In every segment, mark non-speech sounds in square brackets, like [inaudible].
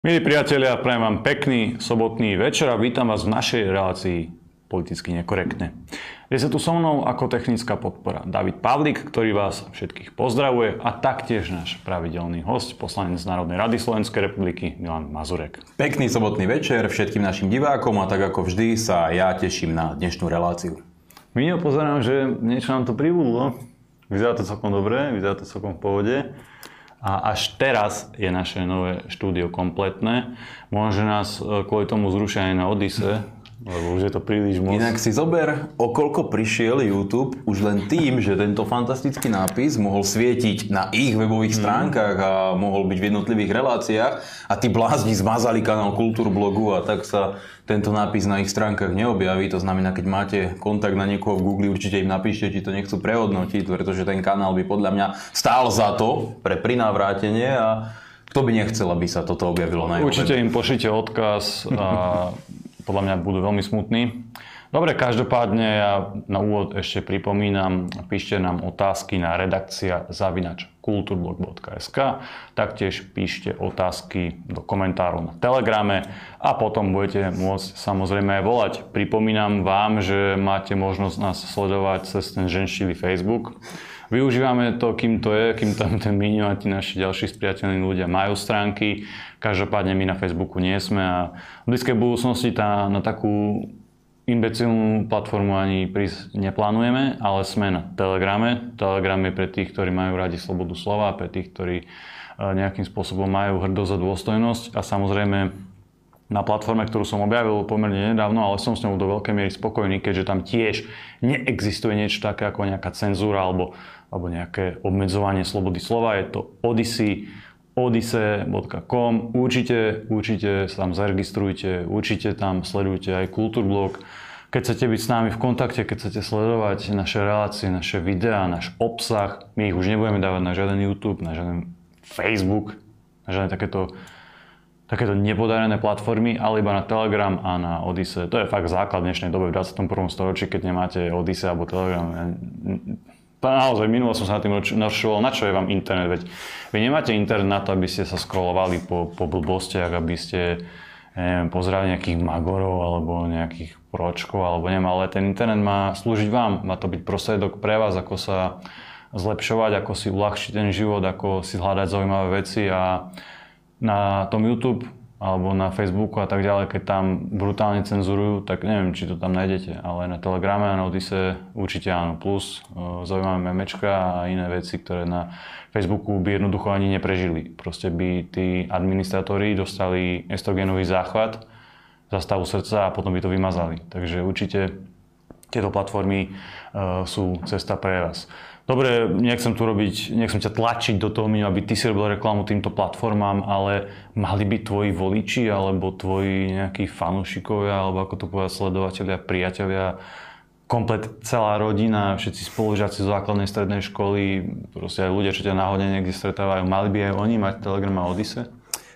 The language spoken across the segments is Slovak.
Milí priatelia, prajem vám pekný sobotný večer a vítam vás v našej relácii politicky nekorektne. Je sa tu so mnou ako technická podpora David Pavlik, ktorý vás všetkých pozdravuje a taktiež náš pravidelný host, poslanec z Národnej rady Slovenskej republiky Milan Mazurek. Pekný sobotný večer všetkým našim divákom a tak ako vždy sa ja teším na dnešnú reláciu. Minio, pozerám, že niečo nám to pribudlo. Vyzerá to celkom dobre, vyzerá to celkom v pohode. A až teraz je naše nové štúdio kompletné. Môže nás e, kvôli tomu zrušia aj na Odise, lebo už je to príliš moc. Inak si zober, o koľko prišiel YouTube už len tým, že tento fantastický nápis mohol svietiť na ich webových mhm. stránkach a mohol byť v jednotlivých reláciách a tí blázni zmazali kanál Kultúrblogu a tak sa tento nápis na ich stránkach neobjaví. To znamená, keď máte kontakt na niekoho v Google, určite im napíšte, či to nechcú prehodnotiť, pretože ten kanál by podľa mňa stál za to pre prinavrátenie a kto by nechcel, aby sa toto objavilo na Určite im pošlite odkaz a [laughs] podľa mňa budú veľmi smutní. Dobre, každopádne ja na úvod ešte pripomínam, píšte nám otázky na redakcia zavinač kulturblog.sk, taktiež píšte otázky do komentárov na Telegrame a potom budete môcť samozrejme aj volať. Pripomínam vám, že máte možnosť nás sledovať cez ten ženštilý Facebook. Využívame to, kým to je, kým tam ten tí naši ďalší spriateľní ľudia majú stránky. Každopádne my na Facebooku nie sme a v blízkej budúcnosti tá, na takú imbecilnú platformu ani prísť neplánujeme, ale sme na Telegrame. Telegram je pre tých, ktorí majú radi slobodu slova, pre tých, ktorí e, nejakým spôsobom majú hrdosť a dôstojnosť a samozrejme na platforme, ktorú som objavil pomerne nedávno, ale som s ňou do veľkej miery spokojný, keďže tam tiež neexistuje niečo také ako nejaká cenzúra alebo, alebo nejaké obmedzovanie slobody slova. Je to Odyssey, odise.com. Určite, určite sa tam zaregistrujte, určite tam sledujte aj Kultúrblog. Keď chcete byť s nami v kontakte, keď chcete sledovať naše relácie, naše videá, náš obsah, my ich už nebudeme dávať na žiaden YouTube, na žiaden Facebook, na žiadne takéto, takéto nepodarené platformy, ale iba na Telegram a na Odyssey. To je fakt základ dnešnej doby v 21. storočí, keď nemáte Odyssey alebo Telegram naozaj minulo som sa na tým našoval, na čo je vám internet, veď vy nemáte internet na to, aby ste sa scrollovali po, po blbostiach, aby ste neviem, pozerali nejakých magorov alebo nejakých pročkov, alebo neviem, ale ten internet má slúžiť vám, má to byť prostriedok pre vás, ako sa zlepšovať, ako si uľahčiť ten život, ako si hľadať zaujímavé veci a na tom YouTube alebo na Facebooku a tak ďalej, keď tam brutálne cenzurujú, tak neviem, či to tam nájdete, ale na Telegrame a na Odise určite áno. Plus e, zaujímavé memečka a iné veci, ktoré na Facebooku by jednoducho ani neprežili. Proste by tí administratóri dostali estrogénový záchvat za stavu srdca a potom by to vymazali. Takže určite tieto platformy uh, sú cesta pre vás dobre, nechcem tu robiť, nechcem ťa tlačiť do toho, aby ty si robil reklamu týmto platformám, ale mali by tvoji voliči alebo tvoji nejakí fanúšikovia, alebo ako to povedať, sledovateľia, priateľia, komplet celá rodina, všetci spolužiaci zo základnej strednej školy, proste aj ľudia, čo ťa náhodne niekde stretávajú, mali by aj oni mať Telegram a Odyssey?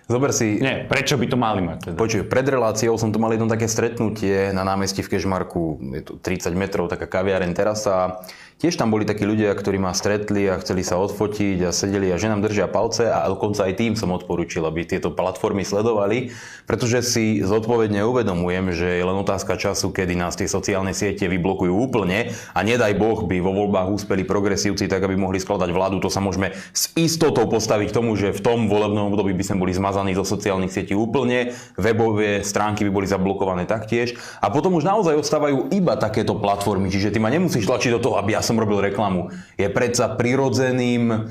Zober si... Nie, prečo by to mali mať teda? Počuj, pred reláciou som tu mal jedno také stretnutie na námestí v Kešmarku, je to 30 metrov, taká kaviareň terasa Tiež tam boli takí ľudia, ktorí ma stretli a chceli sa odfotiť a sedeli a že nám držia palce a dokonca aj tým som odporúčil, aby tieto platformy sledovali, pretože si zodpovedne uvedomujem, že je len otázka času, kedy nás tie sociálne siete vyblokujú úplne a nedaj Boh by vo voľbách úspeli progresívci tak, aby mohli skladať vládu. To sa môžeme s istotou postaviť tomu, že v tom volebnom období by sme boli zmazaní zo sociálnych sietí úplne, webové stránky by boli zablokované taktiež a potom už naozaj ostávajú iba takéto platformy, čiže ty ma nemusíš tlačiť do toho, aby ja som robil reklamu. Je predsa prirodzeným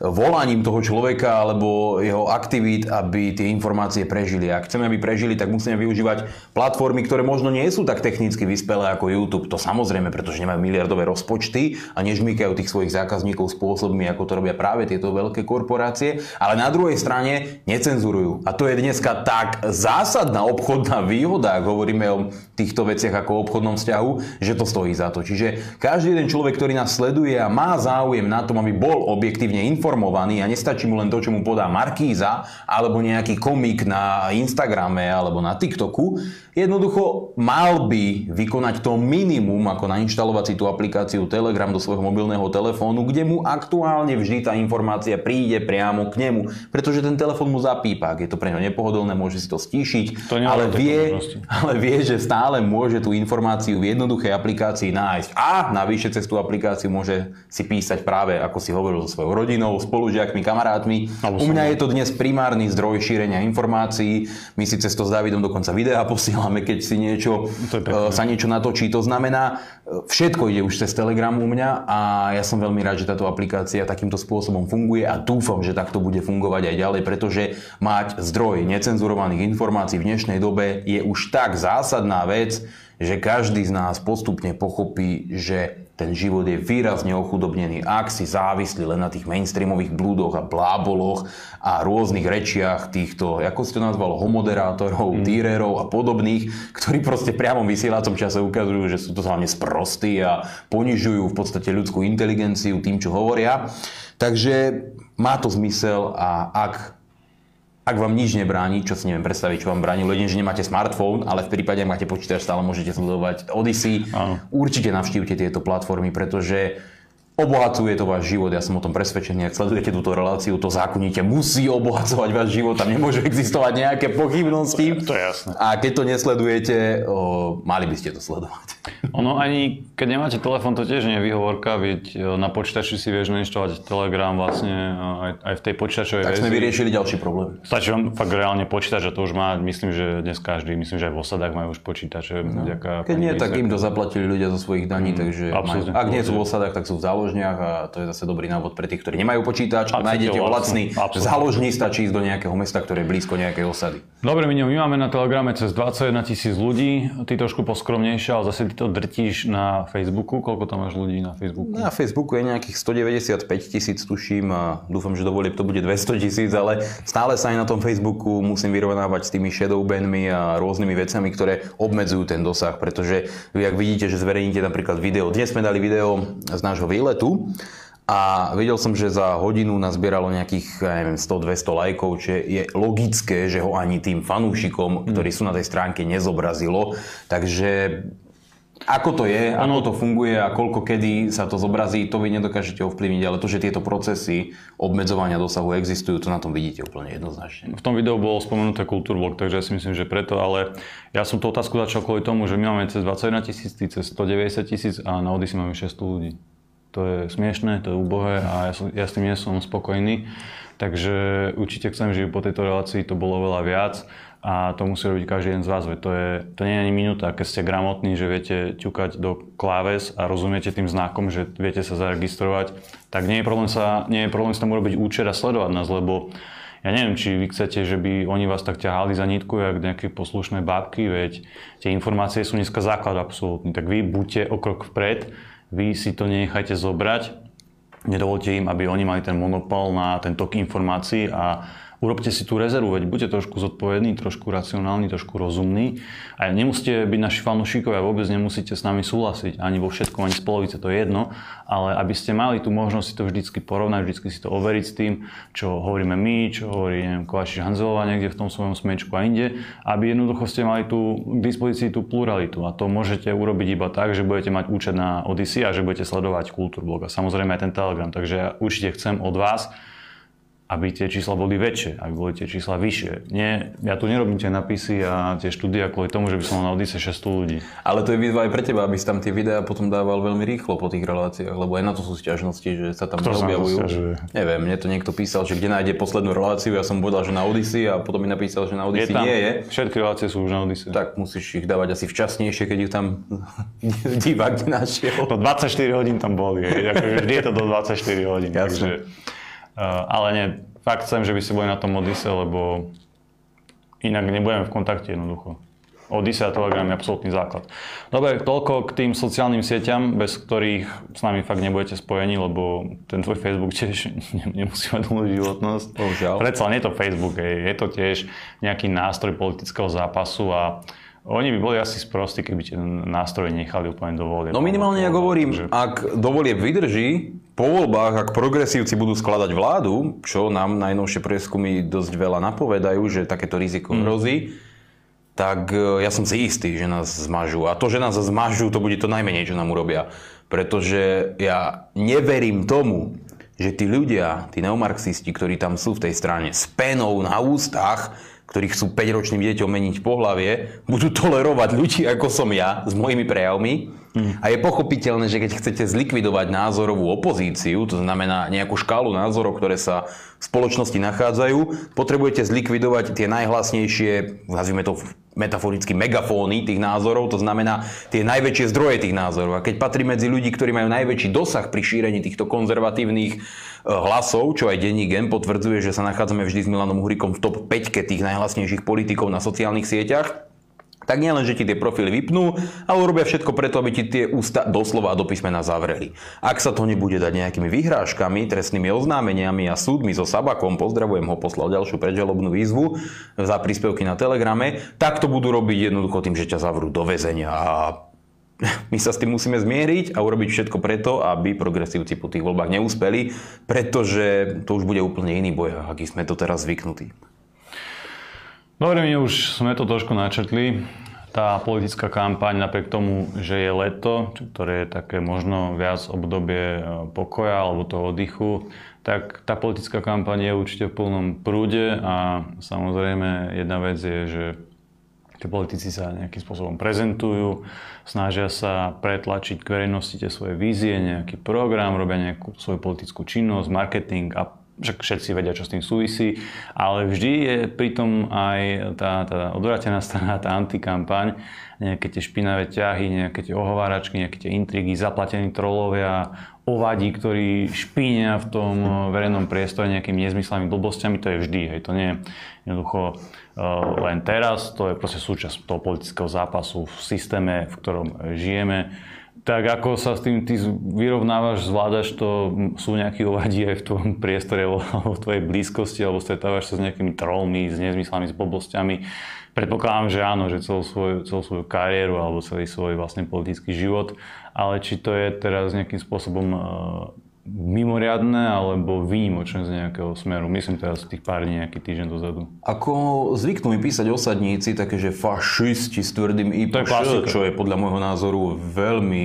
volaním toho človeka alebo jeho aktivít, aby tie informácie prežili. Ak chceme, aby prežili, tak musíme využívať platformy, ktoré možno nie sú tak technicky vyspelé ako YouTube. To samozrejme, pretože nemajú miliardové rozpočty a nežmýkajú tých svojich zákazníkov spôsobmi, ako to robia práve tieto veľké korporácie, ale na druhej strane necenzurujú. A to je dneska tak zásadná obchodná výhoda, ak hovoríme o týchto veciach ako o obchodnom vzťahu, že to stojí za to. Čiže každý jeden človek, ktorý nás sleduje a má záujem na tom, aby bol objektívne informovaný, informovaný a nestačí mu len to, čo mu podá Markíza alebo nejaký komik na Instagrame alebo na TikToku, Jednoducho mal by vykonať to minimum, ako nainštalovať si tú aplikáciu Telegram do svojho mobilného telefónu, kde mu aktuálne vždy tá informácia príde priamo k nemu, pretože ten telefón mu zapípa. Ak je to pre neho nepohodlné, môže si to stíšiť, To ale, vie, ale vie, že stále môže tú informáciu v jednoduchej aplikácii nájsť. A navyše cez tú aplikáciu môže si písať práve, ako si hovoril, so svojou rodinou, spolužiakmi, kamarátmi. Alebo U mňa je to dnes primárny zdroj šírenia informácií. My si cez to s Davidom dokonca videá posielame, keď si niečo, To je pekné. e, sa niečo natočí. To znamená, e, všetko ide už cez Telegram u mňa a ja som veľmi rád, že táto aplikácia takýmto spôsobom funguje a dúfam, že takto bude fungovať aj ďalej, pretože mať zdroj necenzurovaných informácií v dnešnej dobe je už tak zásadná vec, že každý z nás postupne pochopí, že ten život je výrazne ochudobnený, ak si závislí len na tých mainstreamových blúdoch a bláboloch a rôznych rečiach týchto, ako si to nazval, homoderátorov, mm. týrerov a podobných, ktorí proste v priamom vysielacom čase ukazujú, že sú to hlavne sprostí a ponižujú v podstate ľudskú inteligenciu tým, čo hovoria. Takže má to zmysel a ak ak vám nič nebráni, čo si neviem predstaviť, čo vám bráni, jedine, že nemáte smartfón, ale v prípade, ak máte počítač, stále môžete sledovať Odyssey. Áno. Určite navštívte tieto platformy, pretože obohacuje to váš život. Ja som o tom presvedčený, ak sledujete túto reláciu, to zákonite musí obohacovať váš život. Tam nemôžu existovať nejaké pochybnosti. To je jasné. A keď to nesledujete, o, mali by ste to sledovať. Ono ani, keď nemáte telefón, to tiež nie je výhovorka, veď e, na počítači si vieš nainštalovať Telegram vlastne e, aj, aj v tej počítačovej Tak sme vyriešili ďalší problém. Stačí vám fakt reálne počítač a to už má, myslím, že dnes každý, myslím, že aj v osadách majú už počítače. No. Keď nie, tak im to zaplatili ľudia zo svojich daní, takže majú. absolútne. ak nie sú v osadách, tak sú v záložniach a to je zase dobrý návod pre tých, ktorí nemajú počítač. Ak Nájdete ho lacný absolútne. záložní, stačí ísť do nejakého mesta, ktoré je blízko nejakej osady. Dobre, Miňo, my máme na Telegrame cez 21 tisíc ľudí, ty trošku poskromnejšie, ale zase ty to drtíš na Facebooku. Koľko tam máš ľudí na Facebooku? Na Facebooku je nejakých 195 tisíc, tuším, a dúfam, že do volieb to bude 200 tisíc, ale stále sa aj na tom Facebooku musím vyrovnávať s tými shadowbanmi a rôznymi vecami, ktoré obmedzujú ten dosah, pretože vy, ak vidíte, že zverejníte napríklad video, dnes sme dali video z nášho výletu, a videl som, že za hodinu nazbieralo nejakých, ja neviem, 100-200 lajkov, čo je logické, že ho ani tým fanúšikom, ktorí sú na tej stránke, nezobrazilo. Takže ako to je, ako to funguje a koľko kedy sa to zobrazí, to vy nedokážete ovplyvniť, ale to, že tieto procesy obmedzovania dosahu existujú, to na tom vidíte úplne jednoznačne. V tom videu bol spomenuté kultúrblok, takže ja si myslím, že preto, ale ja som tú otázku začal kvôli tomu, že my máme cez 21 tisíc, cez 190 tisíc a na Odyssey máme 600 ľudí. To je smiešné, to je úbohé a ja, som, ja s tým nie som spokojný. Takže určite chcem, že po tejto relácii to bolo veľa viac a to musí robiť každý jeden z vás. veď To, je, to nie je ani minúta, keď ste gramotní, že viete ťukať do kláves a rozumiete tým znakom, že viete sa zaregistrovať, tak nie je problém sa, nie je problém sa tam urobiť účet a sledovať nás, lebo ja neviem, či vy chcete, že by oni vás tak ťahali za nitku, jak nejaké poslušné bábky, veď tie informácie sú dneska základ absolútny. Tak vy buďte o krok vpred, vy si to nenechajte zobrať, nedovolte im, aby oni mali ten monopol na ten tok informácií a urobte si tú rezervu, veď buďte trošku zodpovední, trošku racionálni, trošku rozumní. A nemusíte byť naši fanúšikovia, vôbec nemusíte s nami súhlasiť, ani vo všetkom, ani z polovice, to je jedno, ale aby ste mali tú možnosť si to vždycky porovnať, vždycky si to overiť s tým, čo hovoríme my, čo hovorí neviem, Kovačiš Hanzelová niekde v tom svojom smečku a inde, aby jednoducho ste mali tú, k dispozícii tú pluralitu. A to môžete urobiť iba tak, že budete mať účet na Odyssey a že budete sledovať Kultúrblog a samozrejme aj ten Telegram. Takže ja určite chcem od vás, aby tie čísla boli väčšie, aby boli tie čísla vyššie. Nie, ja tu nerobím tie napisy a tie štúdia kvôli tomu, že by som mal na Odyssey 600 ľudí. Ale to je výzva aj pre teba, aby si tam tie videá potom dával veľmi rýchlo po tých reláciách, lebo aj na to sú sťažnosti, že sa tam Kto? Neviem, mne to niekto písal, že kde nájde poslednú reláciu, ja som povedal, že na Odyssey a potom mi napísal, že na tam, nie je. všetky relácie sú už na Odyssey. Tak musíš ich dávať asi včasnejšie, keď ich tam [laughs] divák našiel. To 24 hodín tam boli, akože vždy je to do 24 hodín. Jasné. Takže, ale nie, fakt chcem, že by ste boli na tom Odyssey, lebo inak nebudeme v kontakte jednoducho. Odyssey a Telegram je absolútny základ. Dobre, toľko k tým sociálnym sieťam, bez ktorých s nami fakt nebudete spojení, lebo ten tvoj Facebook tiež [laughs] ne- nemusí mať dlhú životnosť. Bohužiaľ. Predsa len je to Facebook, je to tiež nejaký nástroj politického zápasu a oni by boli asi sprostí, keby tie nástroje nechali úplne do. No minimálne, ja hovorím, Takže- ak do volieb vydrží, po voľbách, ak progresívci budú skladať vládu, čo nám najnovšie prieskumy dosť veľa napovedajú, že takéto riziko mm. hrozí, tak e, ja som si istý, že nás zmažú. A to, že nás zmažú, to bude to najmenej, čo nám urobia. Pretože ja neverím tomu, že tí ľudia, tí neomarxisti, ktorí tam sú v tej strane, s penou na ústach, ktorí chcú 5-ročným deťom meniť pohlavie, budú tolerovať ľudí ako som ja s mojimi prejavmi Hmm. A je pochopiteľné, že keď chcete zlikvidovať názorovú opozíciu, to znamená nejakú škálu názorov, ktoré sa v spoločnosti nachádzajú, potrebujete zlikvidovať tie najhlasnejšie, nazvime to metaforicky megafóny tých názorov, to znamená tie najväčšie zdroje tých názorov. A keď patrí medzi ľudí, ktorí majú najväčší dosah pri šírení týchto konzervatívnych hlasov, čo aj denní gen potvrdzuje, že sa nachádzame vždy s Milanom Uhrikom v top 5 tých najhlasnejších politikov na sociálnych sieťach, tak nielen, že ti tie profily vypnú, ale urobia všetko preto, aby ti tie ústa doslova a do písmena zavreli. Ak sa to nebude dať nejakými vyhrážkami, trestnými oznámeniami a súdmi so Sabakom, pozdravujem ho, poslal ďalšiu predžalobnú výzvu za príspevky na Telegrame, tak to budú robiť jednoducho tým, že ťa zavrú do väzenia a [laughs] my sa s tým musíme zmieriť a urobiť všetko preto, aby progresívci po tých voľbách neúspeli, pretože to už bude úplne iný boj, aký sme to teraz zvyknutí. Dobre, my už sme to trošku načrtli. Tá politická kampaň, napriek tomu, že je leto, ktoré je také možno viac obdobie e, pokoja alebo toho oddychu, tak tá politická kampaň je určite v plnom prúde a samozrejme jedna vec je, že tí politici sa nejakým spôsobom prezentujú, snažia sa pretlačiť k verejnosti tie svoje vízie, nejaký program, robia nejakú svoju politickú činnosť, marketing a však všetci vedia, čo s tým súvisí, ale vždy je pritom aj tá, tá odvratená [laughs] strana, tá antikampaň, nejaké tie špinavé ťahy, nejaké tie ohováračky, nejaké tie intrigy, zaplatení trolovia, ovadí, ktorí špínia v tom verejnom priestore nejakými nezmyslami, blbosťami, to je vždy, hej, to nie je jednoducho len teraz, to je proste súčasť toho politického zápasu v systéme, v ktorom žijeme tak ako sa s tým ty vyrovnávaš, zvládaš to, sú nejakí ovadí aj v tvojom priestore alebo v tvojej blízkosti, alebo stretávaš sa s nejakými trollmi, s nezmyslami, s blbostiami. Predpokladám, že áno, že celú svoju, celú svoju kariéru alebo celý svoj vlastne politický život, ale či to je teraz nejakým spôsobom mimoriadne alebo výnimočné z nejakého smeru. Myslím teraz tých pár dní, nejaký týždeň dozadu. Ako zvyknú mi písať osadníci, také, že fašisti s tvrdým I, to je čo je podľa môjho názoru veľmi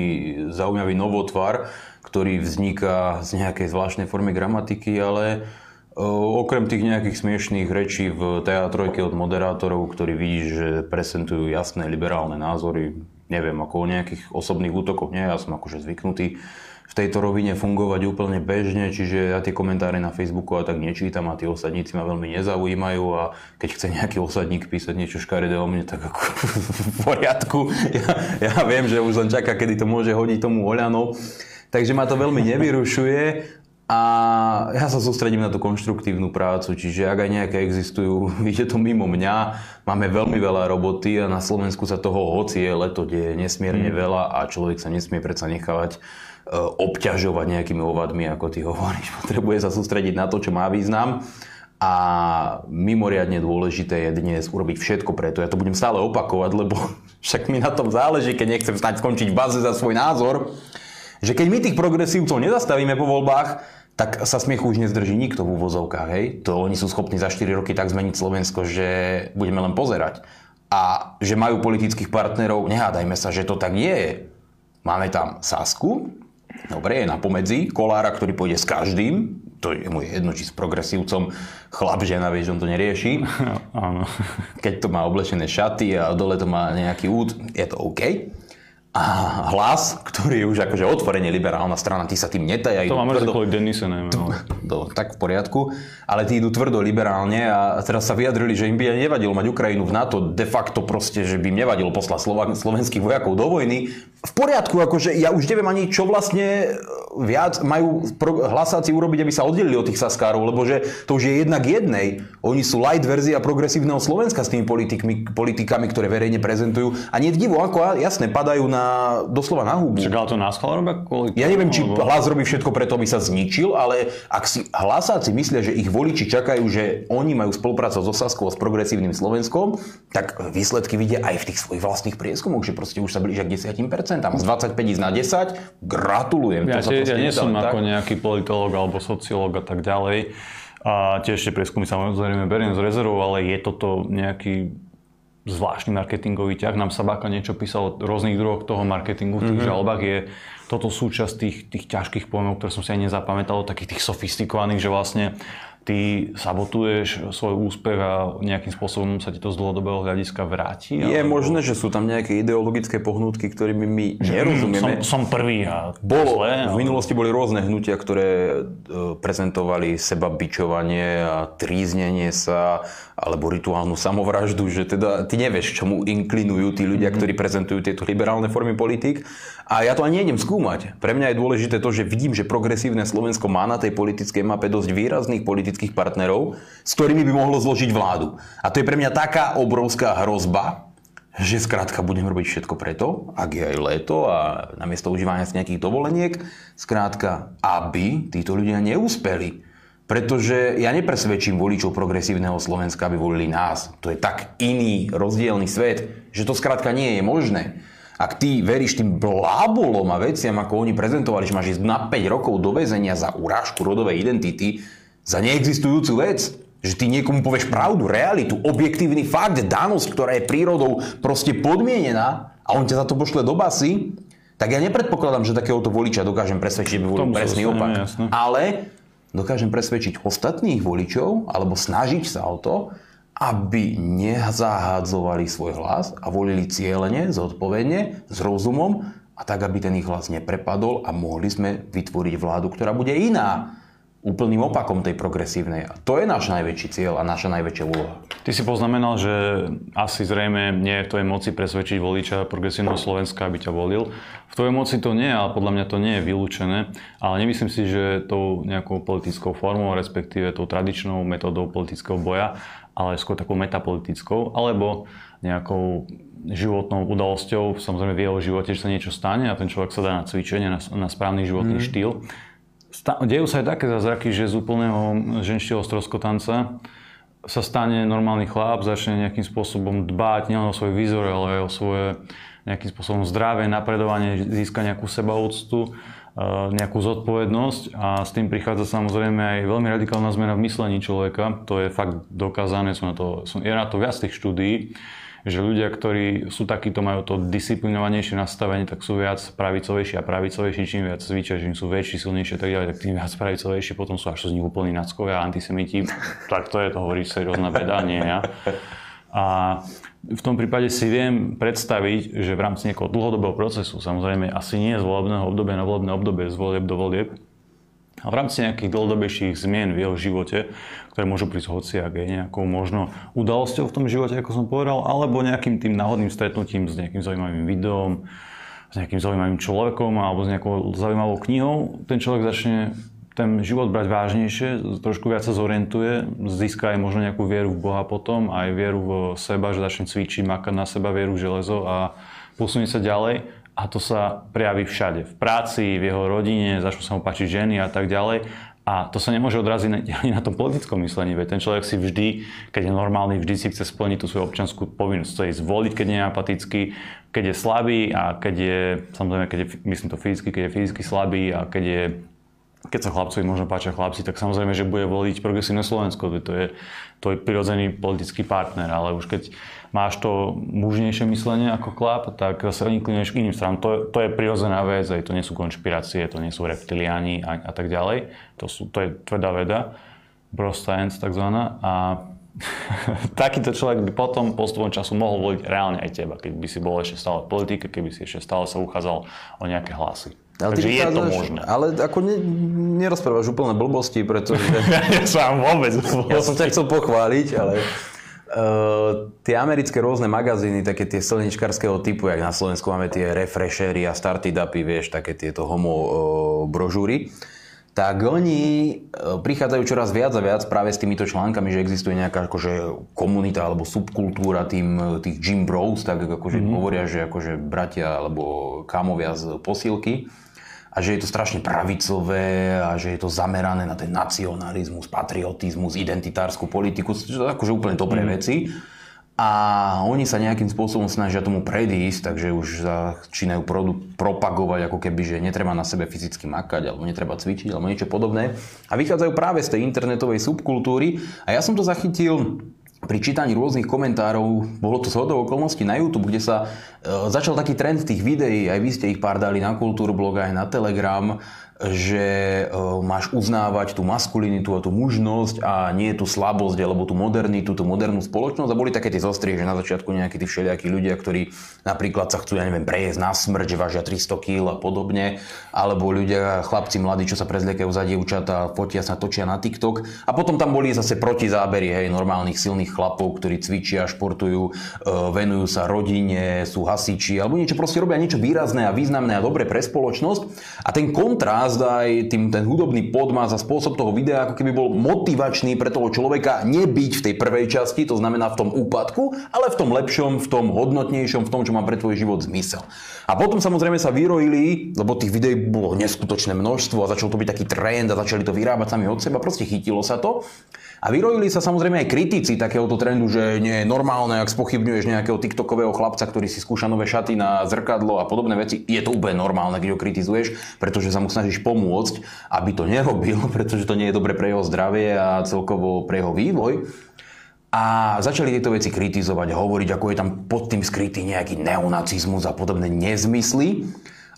zaujímavý novotvar, ktorý vzniká z nejakej zvláštnej formy gramatiky, ale okrem tých nejakých smiešných rečí v teatrojke od moderátorov, ktorí vidí, že prezentujú jasné liberálne názory, neviem, ako o nejakých osobných útokoch, nie, ja som akože zvyknutý v tejto rovine fungovať úplne bežne, čiže ja tie komentáre na Facebooku a tak nečítam a tí osadníci ma veľmi nezaujímajú a keď chce nejaký osadník písať niečo škaredé o mne, tak ako [laughs] v poriadku. Ja, ja viem, že už len čaká, kedy to môže hodiť tomu Oľano. Takže ma to veľmi nevyrušuje a ja sa sústredím na tú konštruktívnu prácu, čiže ak aj nejaké existujú, [laughs] ide to mimo mňa, máme veľmi veľa roboty a na Slovensku sa toho hoci je leto deje nesmierne mm. veľa a človek sa nesmie predsa nechávať obťažovať nejakými ovadmi, ako ty hovoríš. [laughs] Potrebuje sa sústrediť na to, čo má význam. A mimoriadne dôležité je dnes urobiť všetko preto. Ja to budem stále opakovať, lebo [laughs] však mi na tom záleží, keď nechcem stať skončiť v baze za svoj názor, že keď my tých progresívcov nezastavíme po voľbách, tak sa smiechu už nezdrží nikto v úvozovkách. Hej? To oni sú schopní za 4 roky tak zmeniť Slovensko, že budeme len pozerať. A že majú politických partnerov, nehádajme sa, že to tak nie je. Máme tam Sasku, Dobre, je na pomedzi kolára, ktorý pôjde s každým. To je mu jedno, či s progresívcom chlap, žena, vieš, on to nerieši. [laughs] Áno. Keď to má oblečené šaty a dole to má nejaký út, je to OK a hlas, ktorý je už akože otvorene liberálna strana, tí sa tým netajajú. To máme tvrdo... Denise, najmä. To, to, tak v poriadku, ale tí idú tvrdo liberálne a teraz sa vyjadrili, že im by nevadilo mať Ukrajinu v NATO, de facto proste, že by im nevadilo poslať Slova, slovenských vojakov do vojny. V poriadku, akože ja už neviem ani, čo vlastne viac majú hlasáci urobiť, aby sa oddelili od tých saskárov, lebo že to už je jednak jednej. Oni sú light verzia progresívneho Slovenska s tými politikmi, politikami, ktoré verejne prezentujú. A nie divu, ako jasne, padajú na na, doslova na hubu. Čak ale to nás robia kvôli Ja neviem, či alebo- hlas robí všetko preto, aby sa zničil, ale ak si hlasáci myslia, že ich voliči čakajú, že oni majú spolupracovať so Saskou a s progresívnym Slovenskom, tak výsledky vidia aj v tých svojich vlastných prieskumoch, že proste už sa blížia k 10%. Z 25 ísť na 10, gratulujem. Ja, to sa ja nie som tak. ako nejaký politológ alebo sociológ a tak ďalej. A tie prieskumy samozrejme beriem z rezervou, ale je toto nejaký zvláštny marketingový ťah. Nám Sabáka niečo písal o rôznych druhoch toho marketingu v tých mm-hmm. žalbách. Je toto súčasť tých, tých ťažkých pojmov, ktoré som si aj nezapamätal, takých tých sofistikovaných, že vlastne ty sabotuješ svoj úspech a nejakým spôsobom sa ti to z dlhodobého hľadiska vráti. Je alebo- možné, že sú tam nejaké ideologické pohnutky, ktorými my nerozumieme. Som, som prvý a Bolo, zlé, v minulosti boli rôzne hnutia, ktoré e, prezentovali seba bičovanie a tríznenie sa alebo rituálnu samovraždu, že teda ty nevieš, čomu inklinujú tí ľudia, ktorí prezentujú tieto liberálne formy politik. A ja to ani nejdem skúmať. Pre mňa je dôležité to, že vidím, že progresívne Slovensko má na tej politickej mape dosť výrazných politických partnerov, s ktorými by mohlo zložiť vládu. A to je pre mňa taká obrovská hrozba, že skrátka budem robiť všetko preto, ak je aj leto a namiesto užívania si nejakých dovoleniek, skrátka, aby títo ľudia neúspeli. Pretože ja nepresvedčím voličov progresívneho Slovenska, aby volili nás. To je tak iný, rozdielný svet, že to skrátka nie je možné. Ak ty veríš tým blábolom a veciam, ako oni prezentovali, že máš ísť na 5 rokov do väzenia za urážku rodovej identity, za neexistujúcu vec, že ty niekomu povieš pravdu, realitu, objektívny fakt, danosť, ktorá je prírodou proste podmienená a on ťa za to pošle do basy, tak ja nepredpokladám, že takéhoto voliča dokážem presvedčiť, že by volil presný opak. jasné. Ale dokážem presvedčiť ostatných voličov, alebo snažiť sa o to, aby nezahádzovali svoj hlas a volili cieľene, zodpovedne, s rozumom a tak, aby ten ich hlas neprepadol a mohli sme vytvoriť vládu, ktorá bude iná. Úplným opakom tej progresívnej. A to je náš najväčší cieľ a naša najväčšia úloha. Ty si poznamenal, že asi zrejme nie je v tvojej moci presvedčiť voliča progresívneho Slovenska, aby ťa volil. V tvojej moci to nie, ale podľa mňa to nie je vylúčené. Ale nemyslím si, že tou nejakou politickou formou, respektíve tou tradičnou metodou politického boja, ale skôr takou metapolitickou, alebo nejakou životnou udalosťou, samozrejme v jeho živote, že sa niečo stane a ten človek sa dá na cvičenie, na, na správny životný mm. štýl. Dejú sa aj také zázraky, že z úplného ženštieho stroskotanca sa stane normálny chlap, začne nejakým spôsobom dbať nielen o svoj výzor, ale aj o svoje nejakým spôsobom zdravie, napredovanie, získa nejakú sebaúctu, eh, nejakú zodpovednosť a s tým prichádza samozrejme aj veľmi radikálna zmena v myslení človeka. To je fakt dokázané, sú na to, sú, je na to viac tých štúdií, že ľudia, ktorí sú takíto, majú to disciplinovanejšie nastavenie, tak sú viac pravicovejší a pravicovejší, čím viac cvičia, čím sú väčší, silnejšie a tak ďalej, tak tým viac pravicovejší, potom sú až z nich úplní nackovia a antisemiti. Tak to je, to hovorí seriózna veda, nie ja. A v tom prípade si viem predstaviť, že v rámci nejakého dlhodobého procesu, samozrejme asi nie z volebného obdobia na volebné obdobie, z volieb do volieb, a v rámci nejakých dlhodobejších zmien v jeho živote, ktoré môžu prísť hociak, je nejakou možno udalosťou v tom živote, ako som povedal, alebo nejakým tým náhodným stretnutím s nejakým zaujímavým videom, s nejakým zaujímavým človekom alebo s nejakou zaujímavou knihou, ten človek začne ten život brať vážnejšie, trošku viac sa zorientuje, získa aj možno nejakú vieru v Boha potom, aj vieru v seba, že začne cvičiť, makať na seba vieru v železo a posunie sa ďalej. A to sa prejaví všade. V práci, v jeho rodine, začnú sa mu páčiť ženy a tak ďalej. A to sa nemôže odraziť [laughs] ani na tom politickom myslení, veď ten človek si vždy, keď je normálny, vždy si chce splniť tú svoju občanskú povinnosť, chce ísť voliť, keď nie je apatický, keď je slabý a keď je, samozrejme, keď je, myslím to fyzicky, keď je fyzicky slabý a keď je keď sa chlapcovi možno páčia chlapci, tak samozrejme, že bude voliť progresívne Slovensko. To je tvoj prirodzený politický partner, ale už keď máš to mužnejšie myslenie ako chlap, tak zase inklinuješ k iným stranám. To, to je prirodzená vec, aj to nie sú konšpirácie, to nie sú reptiliáni a, a tak ďalej. To, sú, to je tvrdá veda, bro science takzvaná. A [laughs] takýto človek by potom postupom času mohol voliť reálne aj teba, keď by si bol ešte stále v politike, keby si ešte stále sa uchádzal o nejaké hlasy. Ale Takže je to možné. Ale ako ne, nerozprávaš úplne blbosti, pretože [laughs] ja sám vôbec. ja som ťa chcel pochváliť, ale uh, tie americké rôzne magazíny, také tie slnečkarského typu, jak na Slovensku máme tie refreshery a started upy, vieš, také tieto homo uh, brožúry, tak oni e, prichádzajú čoraz viac a viac práve s týmito článkami, že existuje nejaká akože komunita alebo subkultúra tým, tých gym bros, tak akože mm-hmm. hovoria, že akože bratia alebo kámovia z posilky a že je to strašne pravicové a že je to zamerané na ten nacionalizmus, patriotizmus, identitárskú politiku, čo akože úplne dobré mm. veci. A oni sa nejakým spôsobom snažia tomu predísť, takže už začínajú produ- propagovať ako keby, že netreba na sebe fyzicky makať, alebo netreba cvičiť, alebo niečo podobné. A vychádzajú práve z tej internetovej subkultúry. A ja som to zachytil pri čítaní rôznych komentárov, bolo to zhodou okolností na YouTube, kde sa e, začal taký trend tých videí, aj vy ste ich pár dali na Kultúrblog, aj na Telegram, že e, máš uznávať tú maskulinitu a tú mužnosť a nie tú slabosť alebo tú modernitu, tú modernú spoločnosť. A boli také tie zostrie, že na začiatku nejakí tí všelijakí ľudia, ktorí napríklad sa chcú, ja neviem, prejsť na smrť, že vážia 300 kg a podobne, alebo ľudia, chlapci mladí, čo sa prezliekajú za dievčatá, fotia sa, točia na TikTok. A potom tam boli zase protizábery, hej, normálnych silných chlapov, ktorí cvičia, športujú, e, venujú sa rodine, sú hasiči, alebo niečo proste robia niečo výrazné a významné a dobre pre spoločnosť. A ten kontrast zdá aj tým, ten hudobný podmaz a spôsob toho videa ako keby bol motivačný pre toho človeka nebyť v tej prvej časti, to znamená v tom úpadku, ale v tom lepšom, v tom hodnotnejšom, v tom, čo má pre tvoj život zmysel. A potom samozrejme sa vyrojili, lebo tých videí bolo neskutočné množstvo a začal to byť taký trend a začali to vyrábať sami od seba, proste chytilo sa to. A vyrojili sa samozrejme aj kritici takéhoto trendu, že nie je normálne, ak spochybňuješ nejakého TikTokového chlapca, ktorý si skúša nové šaty na zrkadlo a podobné veci. Je to úplne normálne, keď ho kritizuješ, pretože sa mu snažíš pomôcť, aby to nerobil, [laughs] pretože to nie je dobre pre jeho zdravie a celkovo pre jeho vývoj. A začali tieto veci kritizovať, hovoriť, ako je tam pod tým skrytý nejaký neonacizmus a podobné nezmysly.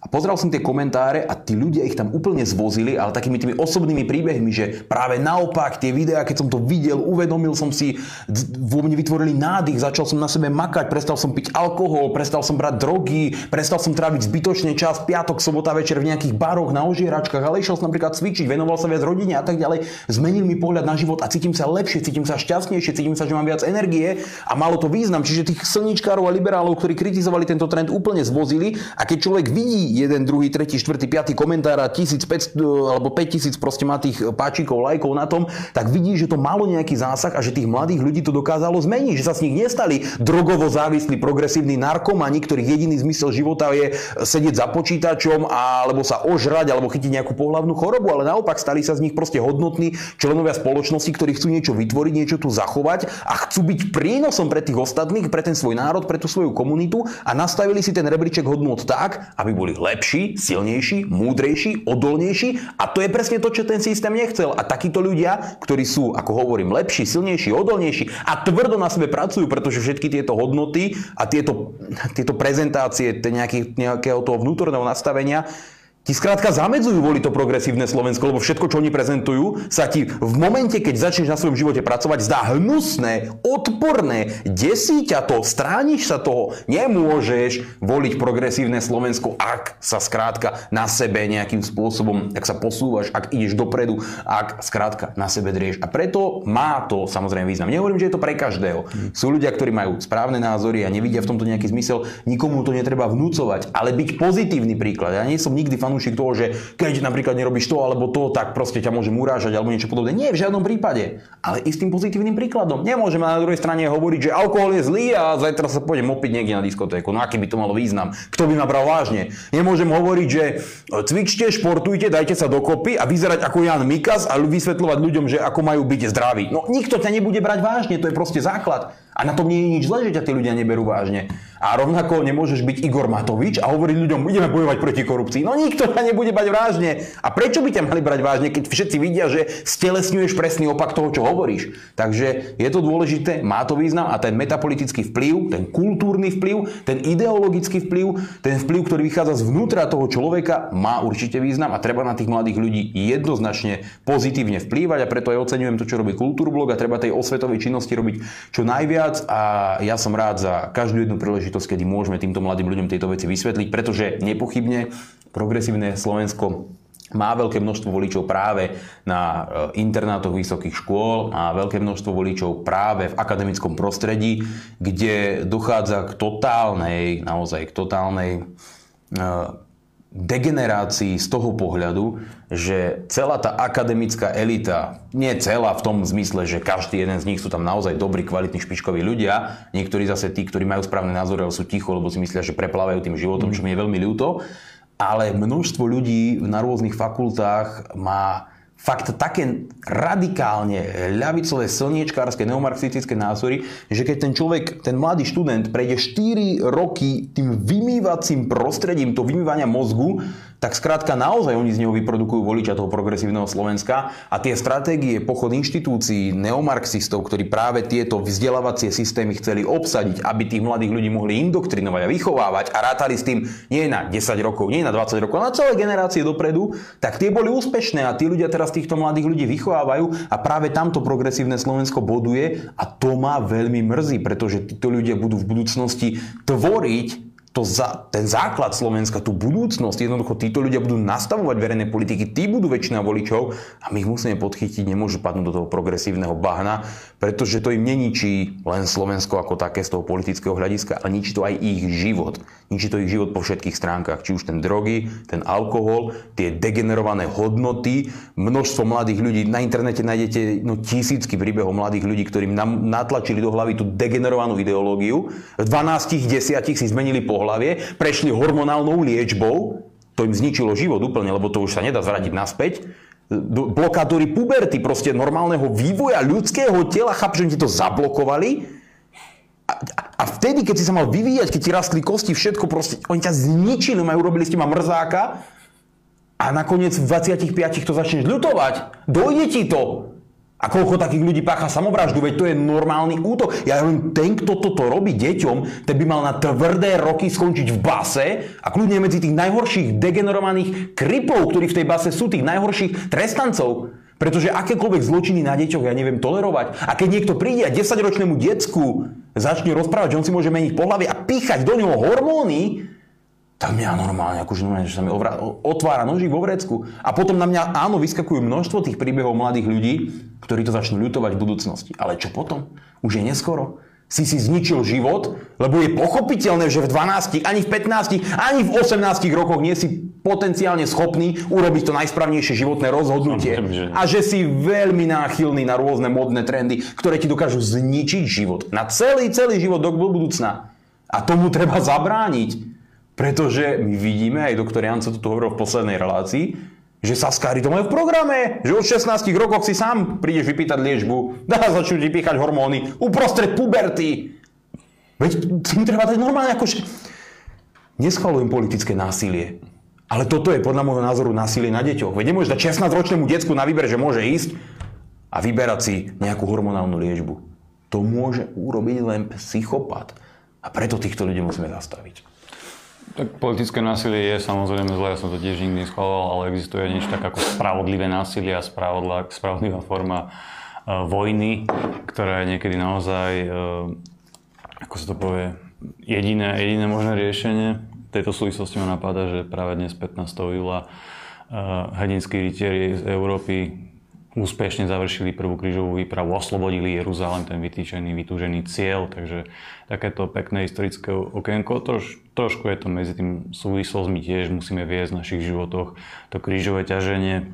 A pozeral som tie komentáre a tí ľudia ich tam úplne zvozili, ale takými tými osobnými príbehmi, že práve naopak tie videá, keď som to videl, uvedomil som si, vo mne vytvorili nádych, začal som na sebe makať, prestal som piť alkohol, prestal som brať drogy, prestal som tráviť zbytočne čas, piatok, sobota večer v nejakých baroch, na ožieračkách, ale išiel som napríklad cvičiť, venoval sa viac rodine a tak ďalej. Zmenil mi pohľad na život a cítim sa lepšie, cítim sa šťastnejšie, cítim sa, že mám viac energie a malo to význam. Čiže tých slničkárov a liberálov, ktorí kritizovali tento trend, úplne zvozili a keď človek vidí jeden, druhý, tretí, štvrtý, piatý komentár a 1500 alebo 5000 proste má tých páčikov, lajkov na tom, tak vidí, že to malo nejaký zásah a že tých mladých ľudí to dokázalo zmeniť, že sa z nich nestali drogovo závislí progresívni narkomani, ktorých jediný zmysel života je sedieť za počítačom alebo sa ožrať alebo chytiť nejakú pohľavnú chorobu, ale naopak stali sa z nich proste hodnotní členovia spoločnosti, ktorí chcú niečo vytvoriť, niečo tu zachovať a chcú byť prínosom pre tých ostatných, pre ten svoj národ, pre tú svoju komunitu a nastavili si ten rebríček hodnot tak, aby boli lepší silnejší, múdrejší, odolnejší a to je presne to, čo ten systém nechcel. A takíto ľudia, ktorí sú, ako hovorím, lepší, silnejší, odolnejší a tvrdo na sebe pracujú, pretože všetky tieto hodnoty a tieto, tieto prezentácie nejaký, nejakého toho vnútorného nastavenia ti skrátka zamedzujú voliť to progresívne Slovensko, lebo všetko, čo oni prezentujú, sa ti v momente, keď začneš na svojom živote pracovať, zdá hnusné, odporné, desí ťa to, strániš sa toho. Nemôžeš voliť progresívne Slovensko, ak sa skrátka na sebe nejakým spôsobom, ak sa posúvaš, ak ideš dopredu, ak skrátka na sebe drieš. A preto má to samozrejme význam. Nehovorím, že je to pre každého. Sú ľudia, ktorí majú správne názory a nevidia v tomto nejaký zmysel, nikomu to netreba vnúcovať, ale byť pozitívny príklad. Ja nie som nikdy fan fanúšik toho, že keď napríklad nerobíš to alebo to, tak proste ťa môžem urážať alebo niečo podobné. Nie, v žiadnom prípade. Ale istým pozitívnym príkladom. Nemôžeme na druhej strane hovoriť, že alkohol je zlý a zajtra sa pôjdem opiť niekde na diskotéku. No aký by to malo význam? Kto by ma bral vážne? Nemôžem hovoriť, že cvičte, športujte, dajte sa dokopy a vyzerať ako Jan Mikas a vysvetľovať ľuďom, že ako majú byť zdraví. No nikto ťa nebude brať vážne, to je proste základ. A na tom nie je nič zlé, že ťa tí ľudia neberú vážne. A rovnako nemôžeš byť Igor Matovič a hovoriť ľuďom, ideme bojovať proti korupcii. No nikto ťa nebude brať vážne. A prečo by ťa mali brať vážne, keď všetci vidia, že stelesňuješ presný opak toho, čo hovoríš. Takže je to dôležité, má to význam a ten metapolitický vplyv, ten kultúrny vplyv, ten ideologický vplyv, ten vplyv, ktorý vychádza zvnútra toho človeka, má určite význam a treba na tých mladých ľudí jednoznačne pozitívne vplývať a preto aj oceňujem to, čo robí Kultúrblog a treba tej osvetovej činnosti robiť čo najviac viac a ja som rád za každú jednu príležitosť, kedy môžeme týmto mladým ľuďom tieto veci vysvetliť, pretože nepochybne progresívne Slovensko má veľké množstvo voličov práve na e, internátoch vysokých škôl, má veľké množstvo voličov práve v akademickom prostredí, kde dochádza k totálnej, naozaj k totálnej e, degenerácii z toho pohľadu, že celá tá akademická elita, nie celá v tom zmysle, že každý jeden z nich sú tam naozaj dobrí, kvalitní, špičkoví ľudia, niektorí zase tí, ktorí majú správne názory, ale sú ticho, lebo si myslia, že preplávajú tým životom, čo mi je veľmi ľúto, ale množstvo ľudí na rôznych fakultách má fakt také radikálne ľavicové, slniečkárske, neomarxistické názory, že keď ten človek, ten mladý študent prejde 4 roky tým vymývacím prostredím, to vymývania mozgu, tak skrátka naozaj oni z neho vyprodukujú voliča toho progresívneho Slovenska a tie stratégie, pochod inštitúcií, neomarxistov, ktorí práve tieto vzdelávacie systémy chceli obsadiť, aby tých mladých ľudí mohli indoktrinovať a vychovávať a rátali s tým nie na 10 rokov, nie na 20 rokov, na celé generácie dopredu, tak tie boli úspešné a tí ľudia teraz týchto mladých ľudí vychovávajú a práve tamto progresívne Slovensko boduje a to ma veľmi mrzí, pretože títo ľudia budú v budúcnosti tvoriť to za, ten základ Slovenska, tú budúcnosť, jednoducho títo ľudia budú nastavovať verejné politiky, tí budú väčšina voličov a my ich musíme podchytiť, nemôžu padnúť do toho progresívneho bahna, pretože to im neničí len Slovensko ako také z toho politického hľadiska, ale ničí to aj ich život. Ničí to ich život po všetkých stránkach, či už ten drogy, ten alkohol, tie degenerované hodnoty, množstvo mladých ľudí, na internete nájdete no, tisícky príbehov mladých ľudí, ktorým natlačili do hlavy tú degenerovanú ideológiu. V 12, 10 si zmenili pohľad pohlavie, prešli hormonálnou liečbou, to im zničilo život úplne, lebo to už sa nedá zvrátiť naspäť. Blokátory puberty, proste normálneho vývoja ľudského tela, chápu, že ti to zablokovali. A, a vtedy, keď si sa mal vyvíjať, keď ti rastli kosti, všetko proste, oni ťa zničili, majú robili s teba mrzáka a nakoniec v 25 to začneš ľutovať. Dojde ti to. A koľko takých ľudí pácha samovraždu, veď to je normálny útok. Ja len ten, kto toto robí deťom, ten by mal na tvrdé roky skončiť v base a kľudne medzi tých najhorších degenerovaných kripov, ktorí v tej base sú, tých najhorších trestancov. Pretože akékoľvek zločiny na deťoch ja neviem tolerovať. A keď niekto príde a 10-ročnému decku začne rozprávať, že on si môže meniť pohľavy a píchať do neho hormóny, tak mňa normálne, akože normálne, že sa mi otvára nožík vo vrecku. A potom na mňa, áno, vyskakujú množstvo tých príbehov mladých ľudí, ktorí to začnú ľutovať v budúcnosti. Ale čo potom? Už je neskoro. Si si zničil život, lebo je pochopiteľné, že v 12, ani v 15, ani v 18 rokoch nie si potenciálne schopný urobiť to najsprávnejšie životné rozhodnutie. A že si veľmi náchylný na rôzne modné trendy, ktoré ti dokážu zničiť život. Na celý, celý život do budúcna. A tomu treba zabrániť. Pretože my vidíme, aj doktor Janco to tu hovoril v poslednej relácii, že Saskári to majú v programe, že od 16 rokov si sám prídeš vypýtať liečbu, [laughs] dá začnú ti píchať hormóny uprostred puberty. Veď tým treba dať normálne akože... Neschvalujem politické násilie, ale toto je podľa môjho názoru násilie na deťoch. Veď nemôžeš dať 16-ročnému decku na výber, že môže ísť a vyberať si nejakú hormonálnu liečbu. To môže urobiť len psychopat. A preto týchto ľudí musíme zastaviť. Tak politické násilie je samozrejme zlé, ja som to tiež nikdy neschvaloval, ale existuje niečo tak ako spravodlivé násilie a spravodlivá forma uh, vojny, ktorá je niekedy naozaj, uh, ako sa to povie, jediné, jediné možné riešenie. V tejto súvislosti ma napadá, že práve dnes 15. júla uh, rytieri z Európy úspešne završili prvú krížovú výpravu, oslobodili Jeruzalém, ten vytýčený, vytúžený cieľ, takže takéto pekné historické okienko. Troš, trošku je to medzi tým súvislosť, tiež musíme viesť v našich životoch to krížové ťaženie,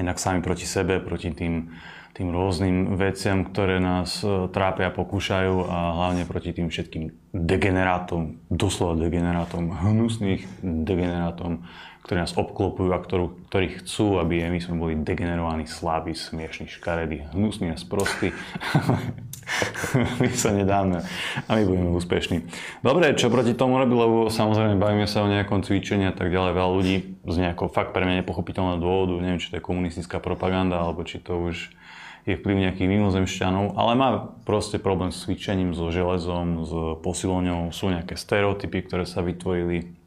inak sami proti sebe, proti tým, tým rôznym veciam, ktoré nás e, trápia, pokúšajú a hlavne proti tým všetkým degenerátom, doslova degenerátom, hnusných degenerátom, ktorí nás obklopujú a ktorú, ktorí chcú, aby my sme boli degenerovaní, slabí, smiešní, škaredí, hnusní a sprostí. [laughs] my sa nedáme a my budeme úspešní. Dobre, čo proti tomu robí, lebo samozrejme bavíme sa o nejakom cvičení a tak ďalej. Veľa ľudí z nejakého fakt pre mňa nepochopiteľného dôvodu, neviem, či to je komunistická propaganda, alebo či to už je vplyv nejakých mimozemšťanov, ale má proste problém s cvičením, so železom, s posilovňou, sú nejaké stereotypy, ktoré sa vytvorili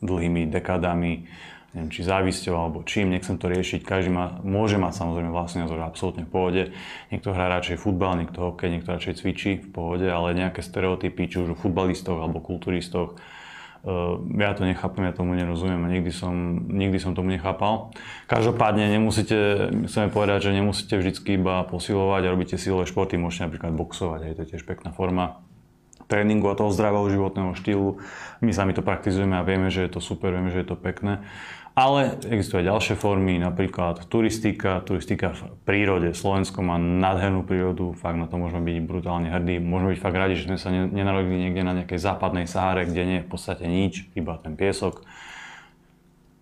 dlhými dekádami, neviem, či závisťou alebo čím, nechcem to riešiť. Každý má, môže mať samozrejme vlastný názor absolútne v pohode. Niekto hrá radšej futbal, niekto hokej, niekto radšej cvičí v pohode, ale nejaké stereotypy, či už o futbalistoch alebo kulturistoch, uh, ja to nechápem, ja tomu nerozumiem a nikdy som, nikdy som tomu nechápal. Každopádne nemusíte, chceme povedať, že nemusíte vždy iba posilovať a robíte silové športy, môžete napríklad boxovať, aj to je tiež pekná forma tréningu a toho zdravého životného štýlu. My sami to praktizujeme a vieme, že je to super, vieme, že je to pekné. Ale existujú aj ďalšie formy, napríklad turistika, turistika v prírode. Slovensko má nádhernú prírodu, fakt na to môžeme byť brutálne hrdí. Môžeme byť fakt radi, že sme sa nenarodili niekde na nejakej západnej Sahare, kde nie je v podstate nič, iba ten piesok.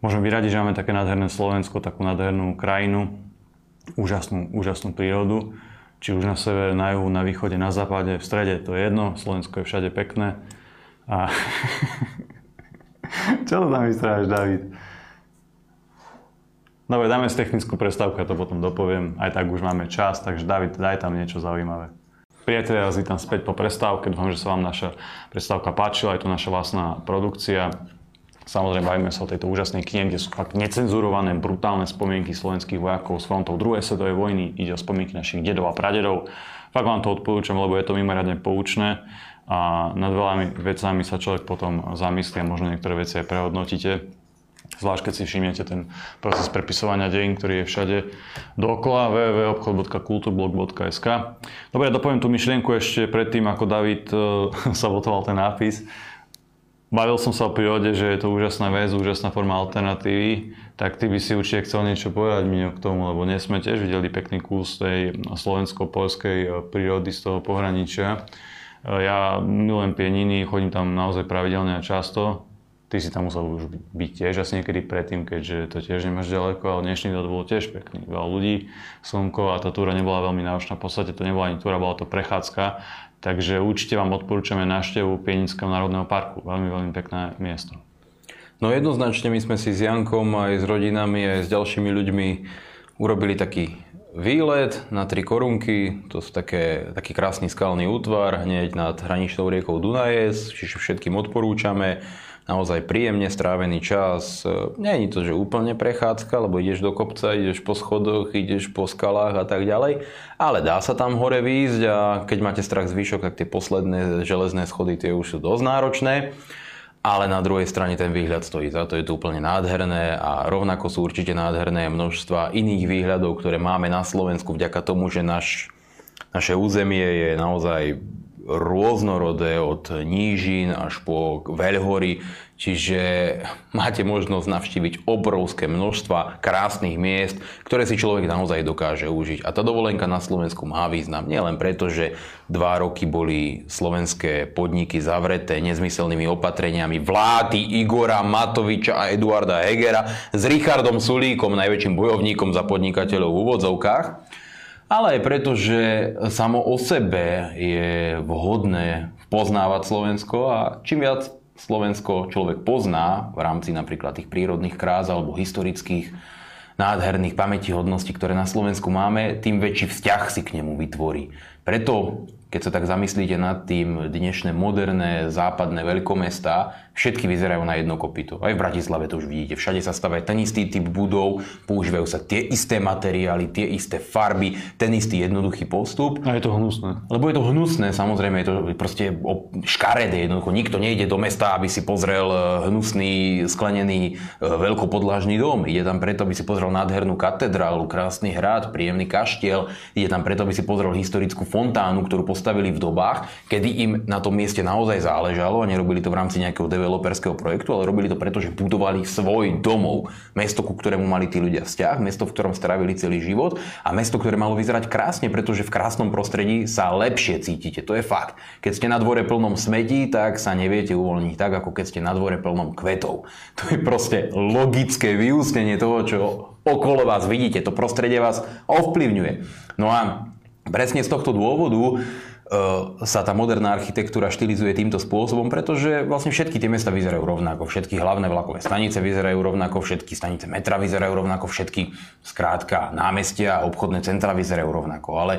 Môžeme byť radi, že máme také nádherné Slovensko, takú nádhernú krajinu, úžasnú, úžasnú prírodu. Či už na severe, na juhu, na východe, na západe, v strede, to je jedno. Slovensko je všade pekné. A... [laughs] Čo to tam vystrávaš, David? Dobre, dáme si technickú prestávku, ja to potom dopoviem. Aj tak už máme čas, takže David, daj tam niečo zaujímavé. Priatelia, vás vítam späť po prestávke. Dúfam, že sa vám naša prestávka páčila. Je to naša vlastná produkcia. Samozrejme, bavíme sa o tejto úžasnej knihe, kde sú fakt necenzurované, brutálne spomienky slovenských vojakov s frontov druhej svetovej vojny. Ide o spomienky našich dedov a pradedov. Fakt vám to odporúčam, lebo je to mimoriadne poučné a nad veľami vecami sa človek potom zamyslí a možno niektoré veci aj prehodnotíte. Zvlášť keď si všimnete ten proces prepisovania dejín, ktorý je všade dookola www.obchod.kulturblog.sk Dobre, dopoviem tú myšlienku ešte predtým, ako David uh, [laughs] sabotoval ten nápis. Bavil som sa o prírode, že je to úžasná vec, úžasná forma alternatívy, tak ty by si určite chcel niečo povedať mi k tomu, lebo dnes sme tiež videli pekný kus tej slovensko-polskej eh, prírody z toho pohraničia. Eh, ja milujem pieniny, chodím tam naozaj pravidelne a často, Ty si tam musel už byť tiež asi niekedy predtým, keďže to tiež nemáš ďaleko, ale dnešný deň bol tiež pekný. Veľa ľudí, slnko a tá túra nebola veľmi náročná. V podstate to nebola ani túra, bola to prechádzka. Takže určite vám odporúčame návštevu Pienického národného parku. Veľmi, veľmi pekné miesto. No jednoznačne my sme si s Jankom aj s rodinami, aj s ďalšími ľuďmi urobili taký výlet na tri korunky, to sú také, taký krásny skalný útvar hneď nad hraničnou riekou Dunajes, čiže všetkým odporúčame naozaj príjemne strávený čas. Je to, že úplne prechádzka, lebo ideš do kopca, ideš po schodoch, ideš po skalách a tak ďalej, ale dá sa tam hore výjsť a keď máte strach z výšok, tak tie posledné železné schody tie už sú dosť náročné. Ale na druhej strane ten výhľad stojí za to, je to úplne nádherné a rovnako sú určite nádherné množstva iných výhľadov, ktoré máme na Slovensku vďaka tomu, že naš, naše územie je naozaj rôznorodé od nížin až po veľhory, čiže máte možnosť navštíviť obrovské množstva krásnych miest, ktoré si človek naozaj dokáže užiť. A tá dovolenka na Slovensku má význam. Nielen preto, že dva roky boli slovenské podniky zavreté nezmyselnými opatreniami vlády Igora Matoviča a Eduarda Hegera s Richardom Sulíkom, najväčším bojovníkom za podnikateľov v úvodzovkách ale aj preto, že samo o sebe je vhodné poznávať Slovensko a čím viac Slovensko človek pozná v rámci napríklad tých prírodných krás alebo historických nádherných pamätihodností, ktoré na Slovensku máme, tým väčší vzťah si k nemu vytvorí. Preto keď sa tak zamyslíte nad tým, dnešné moderné západné veľkomestá, všetky vyzerajú na jedno kopito. Aj v Bratislave to už vidíte. Všade sa stavia ten istý typ budov, používajú sa tie isté materiály, tie isté farby, ten istý jednoduchý postup. A je to hnusné. Lebo je to hnusné, samozrejme, je to proste škaredé. Jednoducho nikto nejde do mesta, aby si pozrel e, hnusný, sklenený, e, veľkopodlážny dom. Ide tam preto, aby si pozrel nádhernú katedrálu, krásny hrad, príjemný kaštiel. Ide tam preto, aby si pozrel historickú fontánu, ktorú postavili v dobách, kedy im na tom mieste naozaj záležalo a nerobili to v rámci nejakého developerského projektu, ale robili to preto, že budovali svoj domov. Mesto, ku ktorému mali tí ľudia vzťah, mesto, v ktorom strávili celý život a mesto, ktoré malo vyzerať krásne, pretože v krásnom prostredí sa lepšie cítite. To je fakt. Keď ste na dvore plnom smetí, tak sa neviete uvoľniť tak, ako keď ste na dvore plnom kvetov. To je proste logické vyústenie toho, čo okolo vás vidíte. To prostredie vás ovplyvňuje. No a presne z tohto dôvodu sa tá moderná architektúra štilizuje týmto spôsobom, pretože vlastne všetky tie mesta vyzerajú rovnako, všetky hlavné vlakové stanice vyzerajú rovnako, všetky stanice metra vyzerajú rovnako, všetky skrátka námestia a obchodné centra vyzerajú rovnako. Ale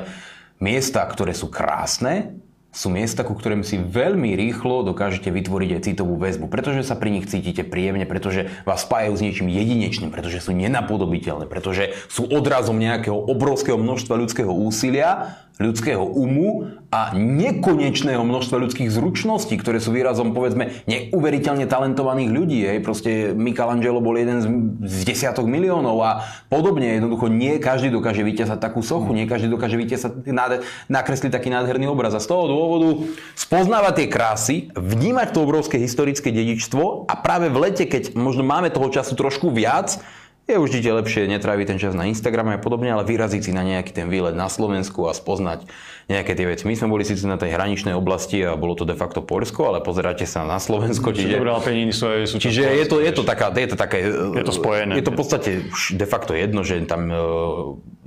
miesta, ktoré sú krásne, sú miesta, ku ktorým si veľmi rýchlo dokážete vytvoriť aj citovú väzbu, pretože sa pri nich cítite príjemne, pretože vás spájajú s niečím jedinečným, pretože sú nenapodobiteľné, pretože sú odrazom nejakého obrovského množstva ľudského úsilia ľudského umu a nekonečného množstva ľudských zručností, ktoré sú výrazom, povedzme, neuveriteľne talentovaných ľudí. Hej. Proste Michelangelo bol jeden z, z desiatok miliónov a podobne. Jednoducho nie každý dokáže vytiesať takú sochu, nie každý dokáže vytiesať, nakresliť taký nádherný obraz. A z toho dôvodu spoznávať tie krásy, vnímať to obrovské historické dedičstvo a práve v lete, keď možno máme toho času trošku viac, je určite lepšie netráviť ten čas na Instagrame a podobne, ale vyraziť si na nejaký ten výlet na Slovensku a spoznať nejaké tie veci. My sme boli síce na tej hraničnej oblasti a bolo to de facto Polsko, ale pozeráte sa na Slovensko. Čiže, Dobré, sú aj sú čiže je to, je to taká, je to také, je to spojené. Je to v podstate de facto jedno, že tam e,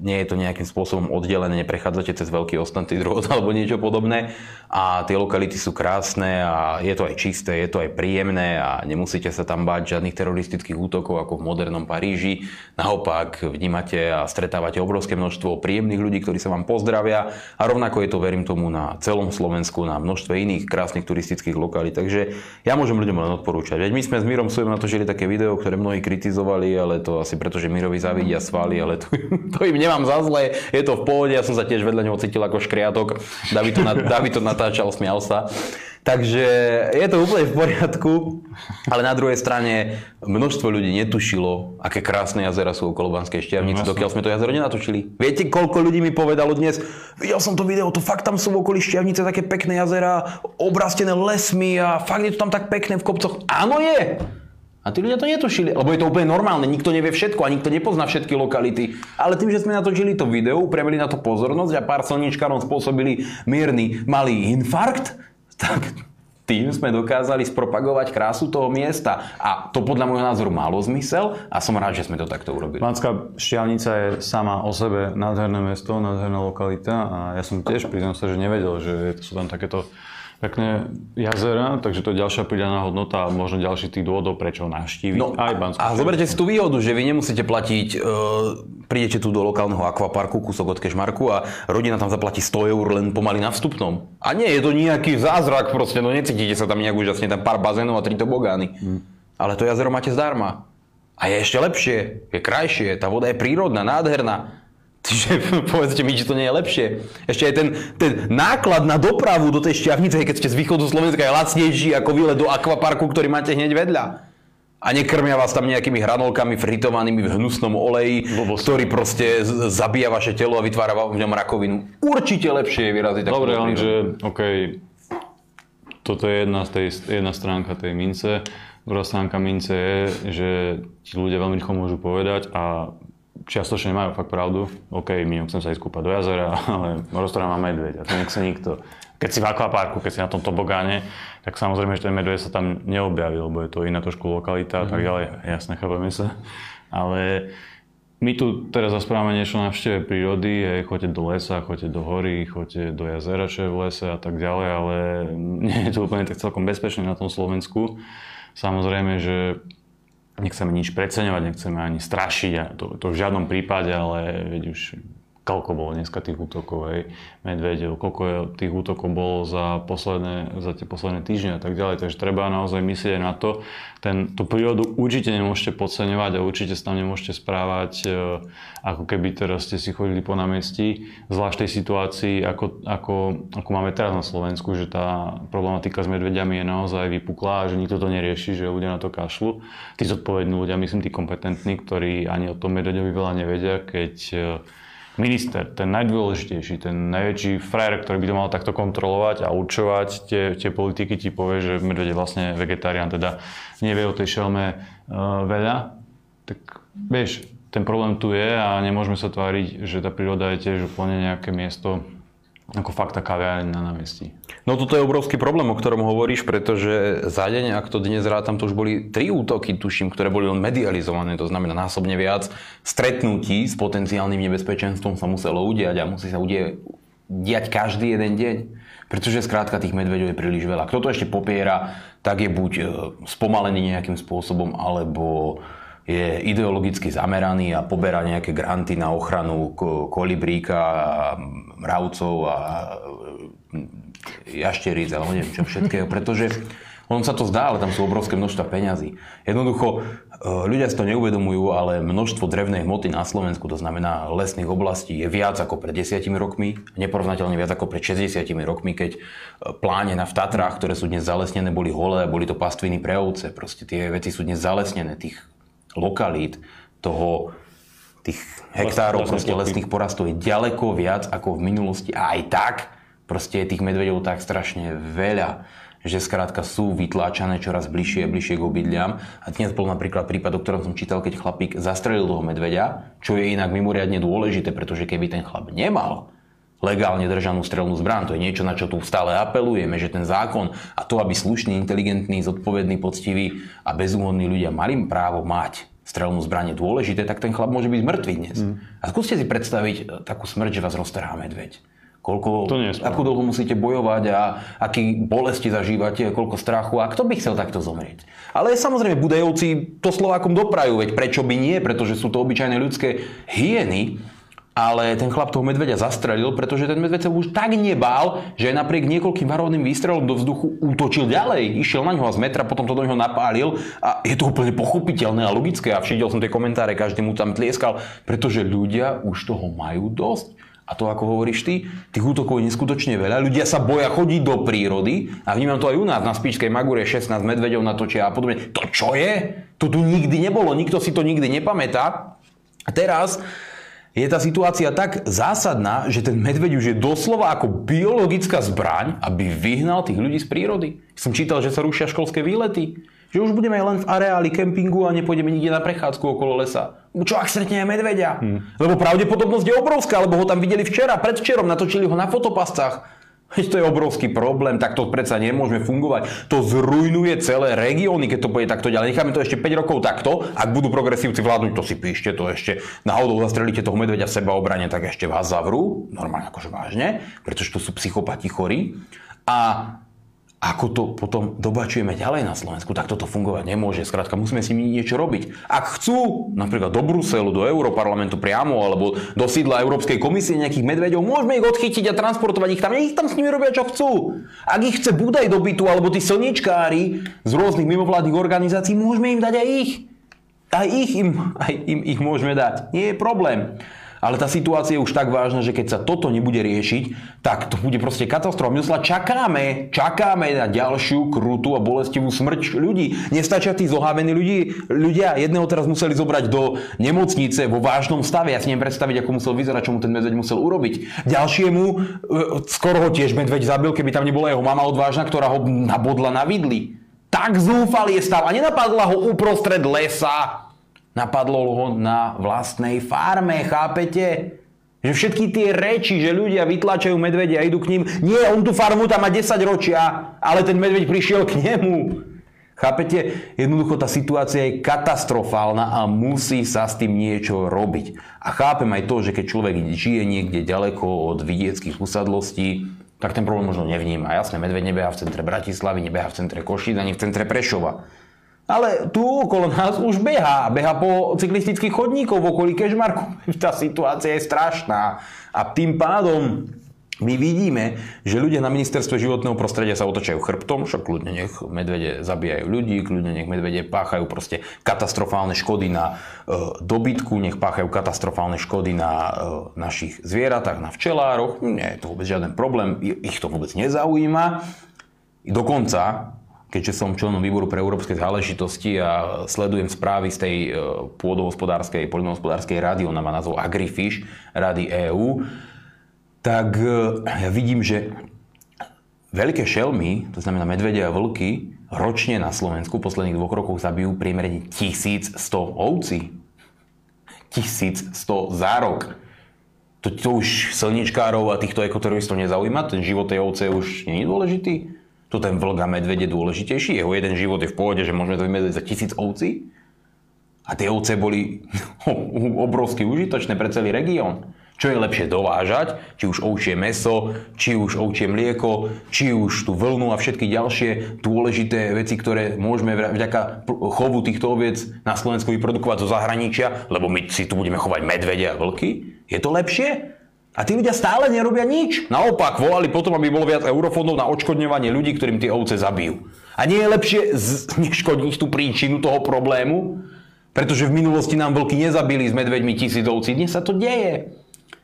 nie je to nejakým spôsobom oddelené, neprechádzate cez veľký ostnatý drôt [laughs] alebo niečo podobné a tie lokality sú krásne a je to aj čisté, je to aj príjemné a nemusíte sa tam báť žiadnych teroristických útokov ako v modernom Paríži. Naopak vnímate a stretávate obrovské množstvo príjemných ľudí, ktorí sa vám pozdravia a rovnako je to, verím tomu, na celom Slovensku, na množstve iných krásnych turistických lokalít. Takže ja môžem ľuďom len odporúčať. Veď my sme s Mirom Sujom natočili také video, ktoré mnohí kritizovali, ale to asi preto, že Mirovi zavidia svaly, ale to, [laughs] to im nemá nemám za zle, je to v pohode, ja som sa tiež vedľa neho cítil ako škriatok, David to, na, [laughs] David to natáčal, smial sa. Takže je to úplne v poriadku, ale na druhej strane množstvo ľudí netušilo, aké krásne jazera sú okolo Banskej šťavnice, dokiaľ sme to jazero nenatočili. Viete, koľko ľudí mi povedalo dnes, videl som to video, to fakt tam sú v okolí šťavnice také pekné jazera, obrastené lesmi a fakt je to tam tak pekné v kopcoch. Áno je! A tí ľudia to netušili, lebo je to úplne normálne, nikto nevie všetko a nikto nepozná všetky lokality. Ale tým, že sme natočili to video, upriamili na to pozornosť a pár slničkárom spôsobili mierny malý infarkt, tak tým sme dokázali spropagovať krásu toho miesta. A to podľa môjho názoru malo zmysel a som rád, že sme to takto urobili. Banská Štiavnica je sama o sebe nádherné mesto, nádherná lokalita a ja som tiež priznal sa, že nevedel, že sú tam takéto pekné jazera, takže to je ďalšia pridaná hodnota a možno ďalší tých dôvodov, prečo navštíviť no, aj Banskú A zoberte si tú výhodu, že vy nemusíte platiť, e, prídete tu do lokálneho akvaparku, kúsok od Kešmarku a rodina tam zaplatí 100 eur len pomaly na vstupnom. A nie je to nejaký zázrak proste, no necítite sa tam nejak úžasne, tam pár bazénov a tri tobogány. Hmm. Ale to jazero máte zdarma. A je ešte lepšie, je krajšie, tá voda je prírodná, nádherná. Čiže [laughs] povedzte mi, či to nie je lepšie. Ešte aj ten, ten náklad na dopravu do tej šťavnice, keď ste z východu Slovenska, je lacnejší ako výlet do akvaparku, ktorý máte hneď vedľa. A nekrmia vás tam nejakými hranolkami fritovanými v hnusnom oleji, Blbosť. ktorý proste zabíja vaše telo a vytvára v ňom rakovinu. Určite lepšie je vyraziť Dobre, že OK, toto je jedna, z tej, jedna stránka tej mince. Druhá stránka mince je, že ti ľudia veľmi rýchlo môžu povedať a čiastočne majú fakt pravdu. OK, my chcem sa ísť kúpať do jazera, [laughs] ale rozpráva má medveď a to nechce nikto. Keď si v akvaparku, keď si na tom tobogáne, tak samozrejme, že ten medveď sa tam neobjaví, lebo je to iná trošku lokalita a tak mhm. ďalej. Jasne, chápeme sa. Ale my tu teraz rozprávame niečo na návšteve prírody, hej, choďte do lesa, choďte do hory, choďte do jazera, čo je v lese a tak ďalej, ale [laughs] nie je to úplne tak celkom bezpečné na tom Slovensku. Samozrejme, že nechceme nič preceňovať, nechceme ani strašiť, to, to v žiadnom prípade, ale veď už koľko bolo dneska tých útokov, hej, medvedov, koľko tých útokov bolo za, posledné, za tie posledné týždne a tak ďalej. Takže treba naozaj myslieť na to. Ten, tú prírodu určite nemôžete podceňovať a určite sa tam nemôžete správať, e, ako keby teraz ste si chodili po námestí, zvlášť tej situácii, ako, ako, ako máme teraz na Slovensku, že tá problematika s medvediami je naozaj vypuklá a že nikto to nerieši, že ľudia na to kašľú. Tí zodpovední ľudia, myslím tí kompetentní, ktorí ani o tom medveďovi veľa nevedia, keď e, minister, ten najdôležitejší, ten najväčší frajer, ktorý by to mal takto kontrolovať a určovať tie, tie politiky, ti povie, že medveď je vlastne vegetarián, teda nevie o tej šelme uh, veľa, tak vieš, ten problém tu je a nemôžeme sa tváriť, že tá príroda je tiež úplne nejaké miesto, ako fakt taká na námestí. No toto je obrovský problém, o ktorom hovoríš, pretože za deň, ak to dnes rátam, to už boli tri útoky, tuším, ktoré boli len medializované, to znamená násobne viac stretnutí s potenciálnym nebezpečenstvom sa muselo udiať a musí sa udie, diať každý jeden deň. Pretože skrátka tých medveďov je príliš veľa. Kto to ešte popiera, tak je buď e, spomalený nejakým spôsobom, alebo je ideologicky zameraný a poberá nejaké granty na ochranu kolibríka, mravcov a jašteric, ale neviem čo všetkého, pretože On sa to zdá, ale tam sú obrovské množstva peňazí. Jednoducho, e, ľudia si to neuvedomujú, ale množstvo drevnej hmoty na Slovensku, to znamená lesných oblastí, je viac ako pred desiatimi rokmi, neporovnateľne viac ako pred 60 rokmi, keď e, pláne na v Tatrách, ktoré sú dnes zalesnené, boli holé, boli to pastviny pre ovce. Proste tie veci sú dnes zalesnené, tých lokalít, toho tých hektárov proste lesných porastov je ďaleko viac ako v minulosti a aj tak proste je tých medvedov tak strašne veľa že skrátka sú vytláčané čoraz bližšie a bližšie k obydliam. A dnes bol napríklad prípad, o ktorom som čítal, keď chlapík zastrelil toho medveďa, čo je inak mimoriadne dôležité, pretože keby ten chlap nemal legálne držanú strelnú zbraň. To je niečo, na čo tu stále apelujeme, že ten zákon a to, aby slušný, inteligentný, zodpovedný, poctivý a bezúhodní ľudia mali právo mať strelnú zbraň je dôležité, tak ten chlap môže byť mŕtvý dnes. Mm. A skúste si predstaviť e, takú smrť, že vás roztrhá medveď. Koľko, to nie akú dlho musíte bojovať a aký bolesti zažívate, koľko strachu a kto by chcel takto zomrieť. Ale samozrejme Budajovci to Slovákom doprajú, veď prečo by nie, pretože sú to obyčajné ľudské hyeny, ale ten chlap toho medveďa zastrelil, pretože ten medveď sa už tak nebál, že aj napriek niekoľkým varovným výstrelom do vzduchu útočil ďalej. Išiel na ňo z metra, potom to do neho napálil a je to úplne pochopiteľné a logické a všidel som tie komentáre, každý mu tam tlieskal, pretože ľudia už toho majú dosť. A to, ako hovoríš ty, tých útokov je neskutočne veľa. Ľudia sa boja chodiť do prírody a vnímam to aj u nás na Spíčskej Magure 16 medveďov natočia a podobne. To čo je? To tu nikdy nebolo, nikto si to nikdy nepamätá. A teraz je tá situácia tak zásadná, že ten medveď už je doslova ako biologická zbraň, aby vyhnal tých ľudí z prírody. Som čítal, že sa rušia školské výlety. Že už budeme len v areáli kempingu a nepôjdeme nikde na prechádzku okolo lesa. Čo ak stretneme medveďa? Hmm. Lebo pravdepodobnosť je obrovská, lebo ho tam videli včera, predvčerom, natočili ho na fotopascách. Veď to je obrovský problém, tak to predsa nemôžeme fungovať. To zrujnuje celé regióny, keď to bude takto ďalej. Necháme to ešte 5 rokov takto, ak budú progresívci vládnuť, to si píšte, to ešte náhodou zastrelíte toho medveďa seba obrane, tak ešte vás zavrú, normálne akože vážne, pretože to sú psychopati chorí. A ako to potom dobačujeme ďalej na Slovensku, tak toto fungovať nemôže. Skrátka, musíme s nimi niečo robiť. Ak chcú, napríklad do Bruselu, do Európarlamentu priamo, alebo do sídla Európskej komisie nejakých medveďov, môžeme ich odchytiť a transportovať ich tam. Nech tam s nimi robia, čo chcú. Ak ich chce Budaj do bytu, alebo tí slniečkári z rôznych mimovládnych organizácií, môžeme im dať aj ich. Aj ich im, aj im ich môžeme dať. Nie je problém. Ale tá situácia je už tak vážna, že keď sa toto nebude riešiť, tak to bude proste katastrofa. My sa čakáme, čakáme na ďalšiu krutú a bolestivú smrť ľudí. Nestačia tí zohávení ľudí. Ľudia jedného teraz museli zobrať do nemocnice vo vážnom stave. Ja si neviem predstaviť, ako musel vyzerať, čo mu ten medveď musel urobiť. Ďalšiemu, e, skoro ho tiež medveď zabil, keby tam nebola jeho mama odvážna, ktorá ho nabodla na vidli. Tak zúfalý je stav a nenapadla ho uprostred lesa Napadlo ho na vlastnej farme, chápete? Že všetky tie reči, že ľudia vytlačajú medvedia a idú k ním, nie, on tú farmu tam má 10 ročia, ale ten medveď prišiel k nemu. Chápete? Jednoducho tá situácia je katastrofálna a musí sa s tým niečo robiť. A chápem aj to, že keď človek žije niekde ďaleko od vidieckých usadlostí, tak ten problém možno nevníma. Jasné, medveď nebeha v centre Bratislavy, nebeha v centre Košic ani v centre Prešova. Ale tu okolo nás už beha. Beha po cyklistických chodníkoch v okolí Kežmarku. [laughs] Tá situácia je strašná. A tým pádom my vidíme, že ľudia na ministerstve životného prostredia sa otočajú chrbtom, však kľudne nech medvede zabíjajú ľudí, kľudne nech medvede páchajú proste katastrofálne škody na e, dobytku, nech páchajú katastrofálne škody na e, našich zvieratách, na včelároch. Nie je to vôbec žiaden problém, ich to vôbec nezaujíma. Dokonca keďže som členom výboru pre európske záležitosti a sledujem správy z tej e, pôdohospodárskej, poľnohospodárskej rady, ona má názov Agrifish, rady EÚ, tak e, ja vidím, že veľké šelmy, to znamená medvede a vlky, ročne na Slovensku v posledných dvoch rokoch zabijú priemerne 1100 ovcí. 1100 za rok. To, to už slničkárov a týchto ekoteroristov nezaujíma? Ten život tej ovce už nie je dôležitý? Tu ten vlk a medved je dôležitejší, jeho jeden život je v pôde, že môžeme to vymedzať za tisíc ovcí. A tie ovce boli [laughs] obrovsky užitočné pre celý región. Čo je lepšie dovážať, či už ovčie meso, či už ovčie mlieko, či už tú vlnu a všetky ďalšie dôležité veci, ktoré môžeme vďaka chovu týchto oviec na Slovensku vyprodukovať zo zahraničia, lebo my si tu budeme chovať medvede a vlky. Je to lepšie? A tí ľudia stále nerobia nič. Naopak volali potom, aby bolo viac eurofondov na odškodňovanie ľudí, ktorým tie ovce zabijú. A nie je lepšie neškodiť tú príčinu toho problému? Pretože v minulosti nám vlky nezabili s medveďmi tisícovci. Dnes sa to deje.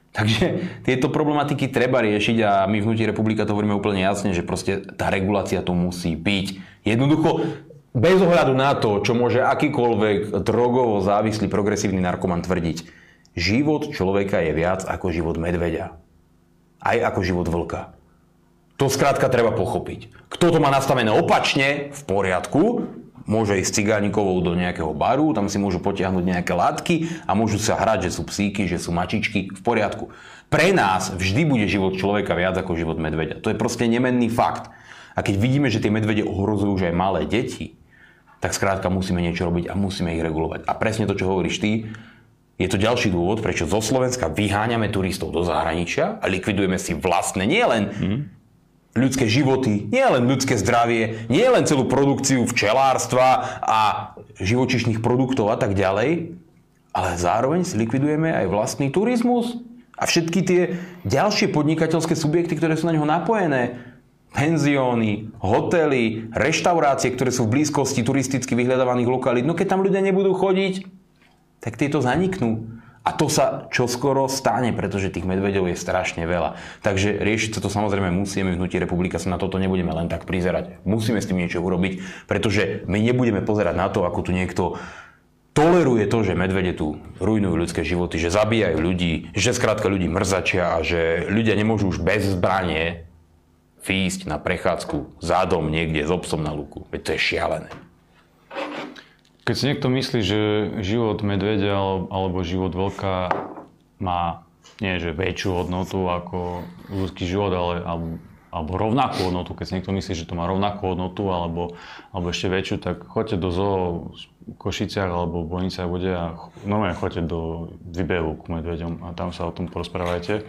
Takže tieto problematiky treba riešiť a my v Hnutí republika to hovoríme úplne jasne, že proste tá regulácia to musí byť. Jednoducho, bez ohľadu na to, čo môže akýkoľvek drogovo závislý progresívny narkoman tvrdiť, život človeka je viac ako život medveďa. Aj ako život vlka. To skrátka treba pochopiť. Kto to má nastavené opačne, v poriadku, môže ísť cigánikovou do nejakého baru, tam si môžu potiahnuť nejaké látky a môžu sa hrať, že sú psíky, že sú mačičky, v poriadku. Pre nás vždy bude život človeka viac ako život medveďa. To je proste nemenný fakt. A keď vidíme, že tie medvede ohrozujú už aj malé deti, tak skrátka musíme niečo robiť a musíme ich regulovať. A presne to, čo hovoríš ty, je to ďalší dôvod, prečo zo Slovenska vyháňame turistov do zahraničia a likvidujeme si vlastné nielen mm ľudské životy, nie len ľudské zdravie, nie len celú produkciu včelárstva a živočišných produktov a tak ďalej, ale zároveň si likvidujeme aj vlastný turizmus a všetky tie ďalšie podnikateľské subjekty, ktoré sú na neho napojené. Penzióny, hotely, reštaurácie, ktoré sú v blízkosti turisticky vyhľadávaných lokalít. No keď tam ľudia nebudú chodiť, tak tieto zaniknú. A to sa čoskoro stane, pretože tých medveďov je strašne veľa. Takže riešiť sa to samozrejme musíme, v Hnutí republika sa na toto nebudeme len tak prizerať. Musíme s tým niečo urobiť, pretože my nebudeme pozerať na to, ako tu niekto toleruje to, že medvede tu rujnujú ľudské životy, že zabíjajú ľudí, že skrátka ľudí mrzačia a že ľudia nemôžu už bez zbranie výjsť na prechádzku zádom niekde s obsom na luku. Veď to je šialené. Keď si niekto myslí, že život medvedia alebo život vlka má nie že väčšiu hodnotu ako ľudský život, ale alebo, alebo rovnakú hodnotu, keď si niekto myslí, že to má rovnakú hodnotu alebo, alebo ešte väčšiu, tak choďte do zoo v Košiciach alebo v Bojniciach bude a normálne choďte do Vybehu k medveďom a tam sa o tom porozprávajte.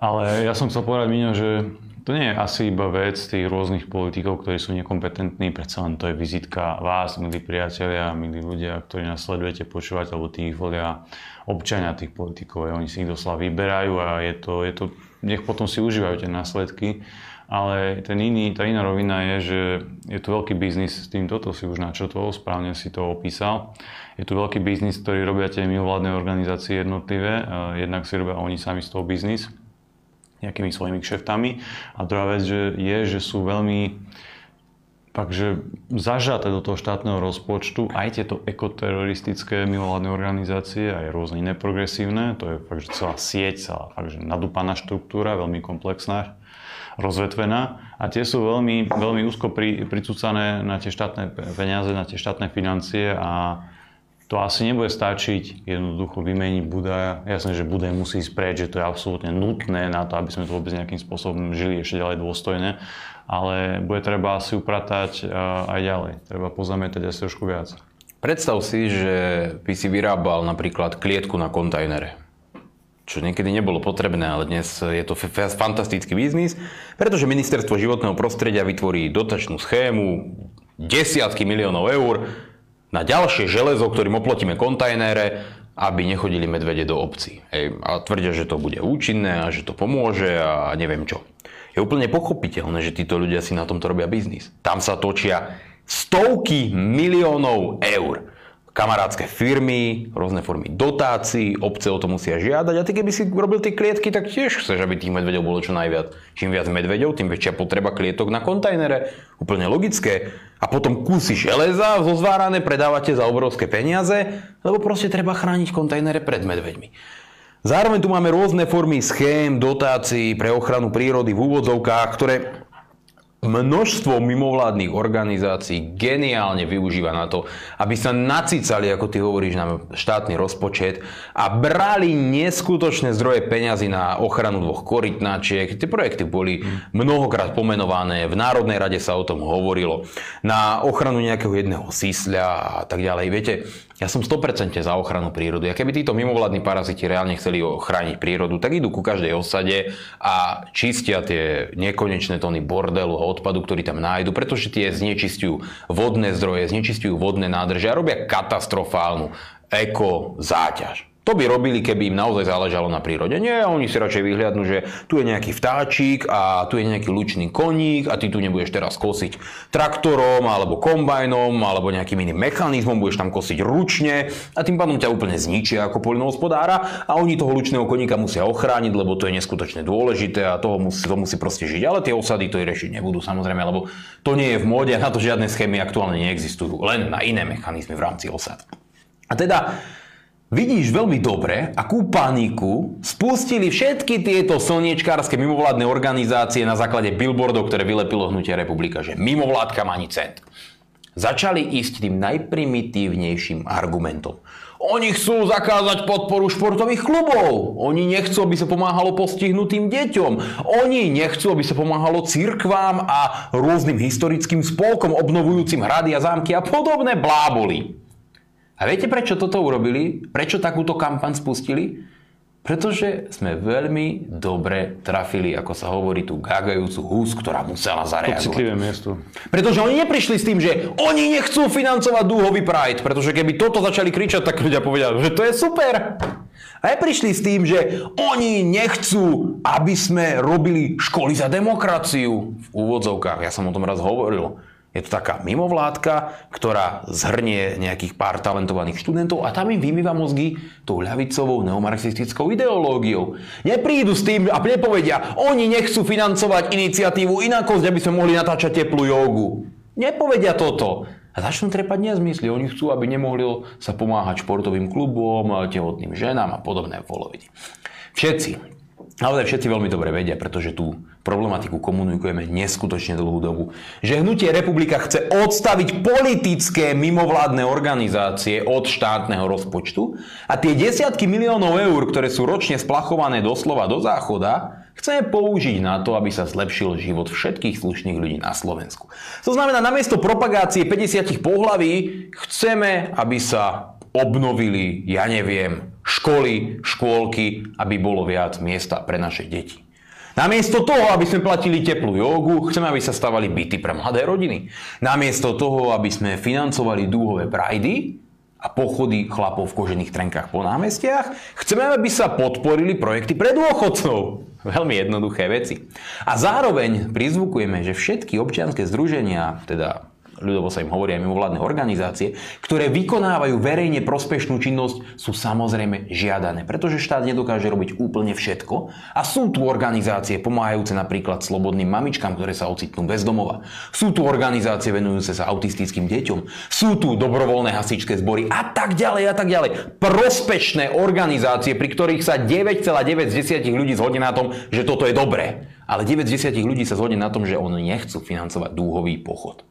Ale ja som chcel povedať, Miňo, že to nie je asi iba vec tých rôznych politikov, ktorí sú nekompetentní, predsa len to je vizitka vás, milí priatelia, milí ľudia, ktorí nás sledujete, počúvate, alebo tých volia občania tých politikov. Oni si ich doslova vyberajú a je to, je to, nech potom si užívajú tie následky. Ale ten iný, tá iná rovina je, že je tu veľký biznis s tým, toto si už načrtol, správne si to opísal. Je tu veľký biznis, ktorý robia tie mimovládne organizácie jednotlivé, jednak si robia oni sami z toho biznis, nejakými svojimi kšeftami. A druhá vec že je, že sú veľmi takže zažaté do toho štátneho rozpočtu aj tieto ekoteroristické mimovládne organizácie, aj rôzne iné progresívne, to je fakt, celá sieť, celá fakt, nadúpaná štruktúra, veľmi komplexná, rozvetvená a tie sú veľmi, veľmi úzko pri, pricúcané na tie štátne peniaze, na tie štátne financie a to asi nebude stačiť jednoducho vymeniť Budaja. Jasné, že Budaj musí ísť preč, že to je absolútne nutné na to, aby sme to vôbec nejakým spôsobom žili ešte ďalej dôstojne, ale bude treba asi upratať eh, aj ďalej. Treba pozametať asi trošku viac. Predstav si, že by si vyrábal napríklad klietku na kontajnere čo niekedy nebolo potrebné, ale dnes je to fantastický biznis, pretože ministerstvo životného prostredia vytvorí dotačnú schému, desiatky miliónov eur, na ďalšie železo, ktorým oplotíme kontajnere, aby nechodili medvede do obcí. Hej. A tvrdia, že to bude účinné a že to pomôže a neviem čo. Je úplne pochopiteľné, že títo ľudia si na tomto robia biznis. Tam sa točia stovky miliónov eur kamarádske firmy, rôzne formy dotácií, obce o to musia žiadať a ty keby si robil tie klietky, tak tiež chceš, aby tých medvedov bolo čo najviac. Čím viac medvedov, tým väčšia potreba klietok na kontajnere. Úplne logické. A potom kusy železa zozvárané predávate za obrovské peniaze, lebo proste treba chrániť kontajnere pred medveďmi. Zároveň tu máme rôzne formy schém, dotácií pre ochranu prírody v úvodzovkách, ktoré množstvo mimovládnych organizácií geniálne využíva na to, aby sa nacicali, ako ty hovoríš, na štátny rozpočet a brali neskutočné zdroje peňazí na ochranu dvoch korytnačiek. Tie projekty boli mnohokrát pomenované, v Národnej rade sa o tom hovorilo, na ochranu nejakého jedného sísľa a tak ďalej. Viete, ja som 100% za ochranu prírody. A keby títo mimovládni paraziti reálne chceli ochrániť prírodu, tak idú ku každej osade a čistia tie nekonečné tóny bordelu a odpadu, ktorý tam nájdu, pretože tie znečistujú vodné zdroje, znečistujú vodné nádrže a robia katastrofálnu eko záťaž. To by robili, keby im naozaj záležalo na prírode. Nie, oni si radšej vyhliadnú, že tu je nejaký vtáčik a tu je nejaký lučný koník a ty tu nebudeš teraz kosiť traktorom alebo kombajnom alebo nejakým iným mechanizmom, budeš tam kosiť ručne a tým pádom ťa úplne zničia ako poľnohospodára a oni toho lučného koníka musia ochrániť, lebo to je neskutočne dôležité a toho musí, to musí proste žiť. Ale tie osady to i riešiť nebudú samozrejme, lebo to nie je v móde a na to žiadne schémy aktuálne neexistujú, len na iné mechanizmy v rámci osad. A teda Vidíš veľmi dobre, akú paniku spustili všetky tieto slniečkárske mimovládne organizácie na základe billboardov, ktoré vylepilo Hnutia republika, že mimovládka má ani cent. Začali ísť tým najprimitívnejším argumentom. Oni chcú zakázať podporu športových klubov. Oni nechcú, aby sa pomáhalo postihnutým deťom. Oni nechcú, aby sa pomáhalo cirkvám a rôznym historickým spolkom obnovujúcim hrady a zámky a podobné bláboli. A viete, prečo toto urobili? Prečo takúto kampaň spustili? Pretože sme veľmi dobre trafili, ako sa hovorí, tú gágajúcu hús, ktorá musela zareagovať. To citlivé miesto. Pretože oni neprišli s tým, že oni nechcú financovať dúhový Pride, pretože keby toto začali kričať, tak ľudia povedali, že to je super. A prišli s tým, že oni nechcú, aby sme robili školy za demokraciu v úvodzovkách. Ja som o tom raz hovoril. Je to taká mimovládka, ktorá zhrnie nejakých pár talentovaných študentov a tam im vymýva mozgy tou ľavicovou neomarxistickou ideológiou. Neprídu s tým a nepovedia, oni nechcú financovať iniciatívu inakosť, aby sme mohli natáčať teplú jogu. Nepovedia toto. A začnú trepať nezmysly. Oni chcú, aby nemohli sa pomáhať športovým klubom, tehotným ženám a podobné voloviny. Všetci Naozaj všetci veľmi dobre vedia, pretože tú problematiku komunikujeme neskutočne dlhú dobu. Že hnutie republika chce odstaviť politické mimovládne organizácie od štátneho rozpočtu a tie desiatky miliónov eur, ktoré sú ročne splachované doslova do záchoda, chceme použiť na to, aby sa zlepšil život všetkých slušných ľudí na Slovensku. To znamená, namiesto propagácie 50 pohlaví chceme, aby sa obnovili, ja neviem, školy, škôlky, aby bolo viac miesta pre naše deti. Namiesto toho, aby sme platili teplú jogu, chceme, aby sa stavali byty pre mladé rodiny. Namiesto toho, aby sme financovali dúhové brajdy a pochody chlapov v kožených trenkách po námestiach, chceme, aby sa podporili projekty pre dôchodcov. [laughs] Veľmi jednoduché veci. A zároveň prizvukujeme, že všetky občianske združenia, teda ľudovo sa im hovorí aj mimovládne organizácie, ktoré vykonávajú verejne prospešnú činnosť, sú samozrejme žiadané, pretože štát nedokáže robiť úplne všetko a sú tu organizácie pomáhajúce napríklad slobodným mamičkám, ktoré sa ocitnú bez domova. Sú tu organizácie venujúce sa autistickým deťom, sú tu dobrovoľné hasičské zbory a tak ďalej a tak ďalej. Prospešné organizácie, pri ktorých sa 9,9 z 10 ľudí zhodne na tom, že toto je dobré. Ale 9 z 10 ľudí sa zhodne na tom, že oni nechcú financovať dúhový pochod.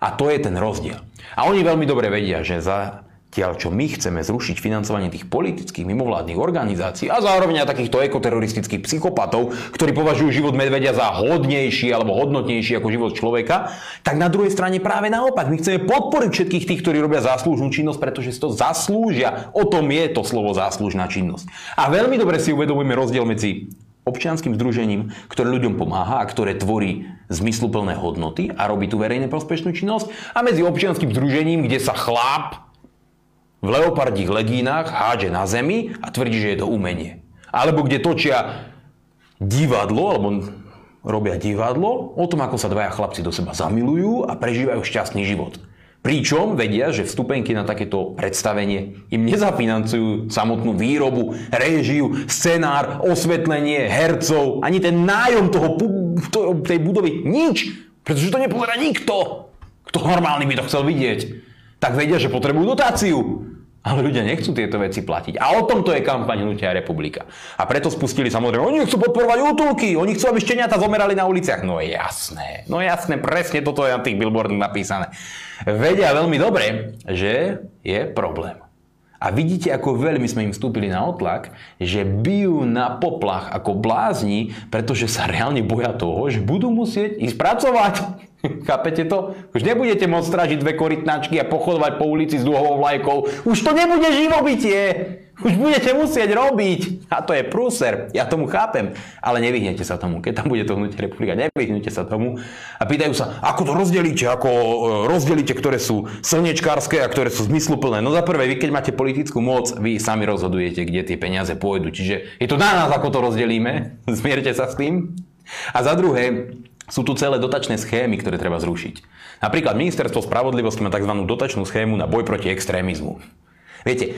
A to je ten rozdiel. A oni veľmi dobre vedia, že za Tiaľ, čo my chceme zrušiť financovanie tých politických mimovládnych organizácií a zároveň aj takýchto ekoteroristických psychopatov, ktorí považujú život medvedia za hodnejší alebo hodnotnejší ako život človeka, tak na druhej strane práve naopak. My chceme podporiť všetkých tých, ktorí robia záslužnú činnosť, pretože si to zaslúžia. O tom je to slovo záslužná činnosť. A veľmi dobre si uvedomujeme rozdiel medzi občianským združením, ktoré ľuďom pomáha a ktoré tvorí zmysluplné hodnoty a robí tu verejne prospešnú činnosť a medzi občianským združením, kde sa chlap v leopardích legínach hádže na zemi a tvrdí, že je to umenie. Alebo kde točia divadlo, alebo robia divadlo o tom, ako sa dvaja chlapci do seba zamilujú a prežívajú šťastný život. Pričom vedia, že vstupenky na takéto predstavenie im nezafinancujú samotnú výrobu, réžiu, scenár, osvetlenie, hercov, ani ten nájom toho, tej budovy. Nič! Pretože to nepozerá nikto, kto normálny by to chcel vidieť. Tak vedia, že potrebujú dotáciu. Ale ľudia nechcú tieto veci platiť. A o tomto je kampaň Hnutia republika. A preto spustili samozrejme, oni chcú podporovať útulky, oni chcú, aby šteniata zomerali na uliciach. No jasné, no jasné, presne toto je na tých billboardoch napísané. Vedia veľmi dobre, že je problém. A vidíte, ako veľmi sme im vstúpili na otlak, že bijú na poplach ako blázni, pretože sa reálne boja toho, že budú musieť ísť pracovať. [laughs] Chápete to? Už nebudete môcť stražiť dve korytnačky a pochodovať po ulici s dúhovou vlajkou. Už to nebude živobytie. Už budete musieť robiť. A to je prúser. Ja tomu chápem. Ale nevyhnete sa tomu. Keď tam bude to hnutie republika, nevyhnete sa tomu. A pýtajú sa, ako to rozdelíte, ako e, rozdelíte, ktoré sú slnečkárske a ktoré sú zmysluplné. No za prvé, vy keď máte politickú moc, vy sami rozhodujete, kde tie peniaze pôjdu. Čiže je to na nás, ako to rozdelíme. [laughs] Zmierte sa s tým. A za druhé, sú tu celé dotačné schémy, ktoré treba zrušiť. Napríklad Ministerstvo spravodlivosti má tzv. dotačnú schému na boj proti extrémizmu. Viete,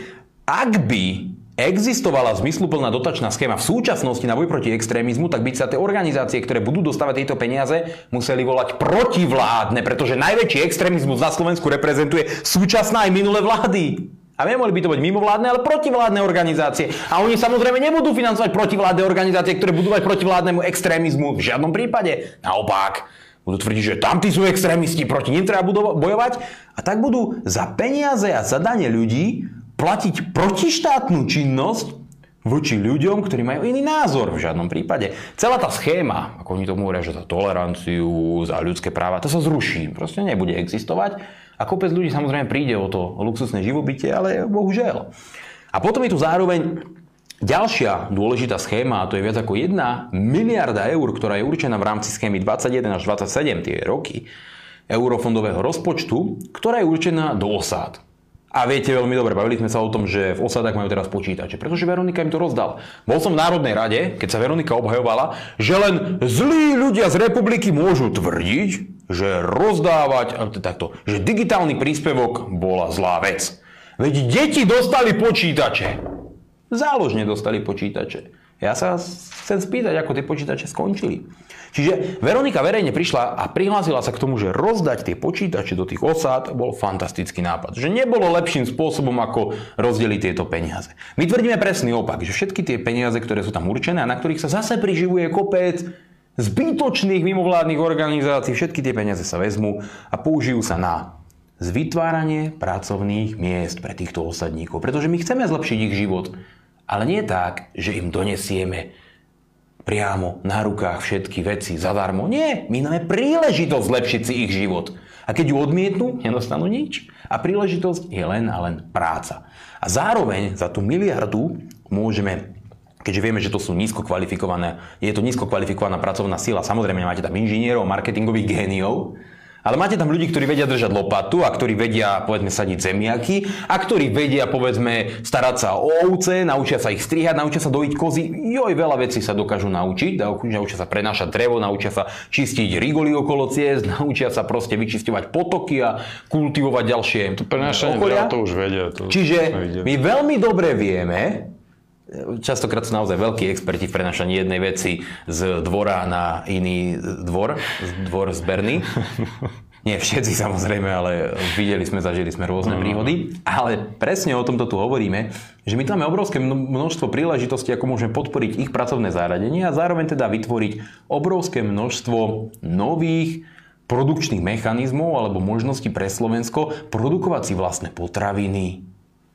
ak by existovala zmysluplná dotačná schéma v súčasnosti na boj proti extrémizmu, tak by sa tie organizácie, ktoré budú dostávať tieto peniaze, museli volať protivládne, pretože najväčší extrémizmus na Slovensku reprezentuje súčasná aj minulé vlády. A nemohli by to byť mimovládne, ale protivládne organizácie. A oni samozrejme nebudú financovať protivládne organizácie, ktoré budú mať protivládnemu extrémizmu. V žiadnom prípade. Naopak. Budú tvrdiť, že tamtí sú extrémisti, proti nim treba bojovať. A tak budú za peniaze a zadanie ľudí platiť protištátnu činnosť voči ľuďom, ktorí majú iný názor v žiadnom prípade. Celá tá schéma, ako oni tomu hovoria, že za toleranciu, za ľudské práva, to sa zruší. Proste nebude existovať. A kopec ľudí samozrejme príde o to luxusné živobytie, ale bohužiaľ. A potom je tu zároveň ďalšia dôležitá schéma, a to je viac ako 1 miliarda eur, ktorá je určená v rámci schémy 21 až 27, tie roky, eurofondového rozpočtu, ktorá je určená do osád. A viete veľmi dobre, bavili sme sa o tom, že v osadách majú teraz počítače, pretože Veronika im to rozdal. Bol som v Národnej rade, keď sa Veronika obhajovala, že len zlí ľudia z republiky môžu tvrdiť, že rozdávať, takto, že digitálny príspevok bola zlá vec. Veď deti dostali počítače. Záložne dostali počítače. Ja sa chcem spýtať, ako tie počítače skončili. Čiže Veronika verejne prišla a prihlásila sa k tomu, že rozdať tie počítače do tých osád bol fantastický nápad. Že nebolo lepším spôsobom, ako rozdeliť tieto peniaze. My tvrdíme presný opak, že všetky tie peniaze, ktoré sú tam určené a na ktorých sa zase priživuje kopec zbytočných mimovládnych organizácií, všetky tie peniaze sa vezmú a použijú sa na vytváranie pracovných miest pre týchto osadníkov. Pretože my chceme zlepšiť ich život. Ale nie tak, že im donesieme priamo na rukách všetky veci zadarmo. Nie, my máme príležitosť zlepšiť si ich život. A keď ju odmietnú, nedostanú nič. A príležitosť je len a len práca. A zároveň za tú miliardu môžeme keďže vieme, že to sú nízko kvalifikované, je to nízko kvalifikovaná pracovná sila, samozrejme máte tam inžinierov, marketingových géniov, ale máte tam ľudí, ktorí vedia držať lopatu a ktorí vedia, povedzme, sadiť zemiaky a ktorí vedia, povedzme, starať sa o ovce, naučia sa ich strihať, naučia sa dojiť kozy. Joj, veľa vecí sa dokážu naučiť. Naučia sa prenášať drevo, naučia sa čistiť rigoly okolo ciest, [laughs] naučia sa proste vyčisťovať potoky a kultivovať ďalšie To prenášanie dreva to už vedia. To Čiže my veľmi dobre vieme, Častokrát sú naozaj veľkí experti v prenašaní jednej veci z dvora na iný dvor, dvor zberný. [laughs] Nie všetci samozrejme, ale videli sme, zažili sme rôzne príhody. Ale presne o tomto tu hovoríme, že my tu máme obrovské množstvo príležitostí, ako môžeme podporiť ich pracovné záradenie a zároveň teda vytvoriť obrovské množstvo nových produkčných mechanizmov alebo možností pre Slovensko produkovať si vlastné potraviny,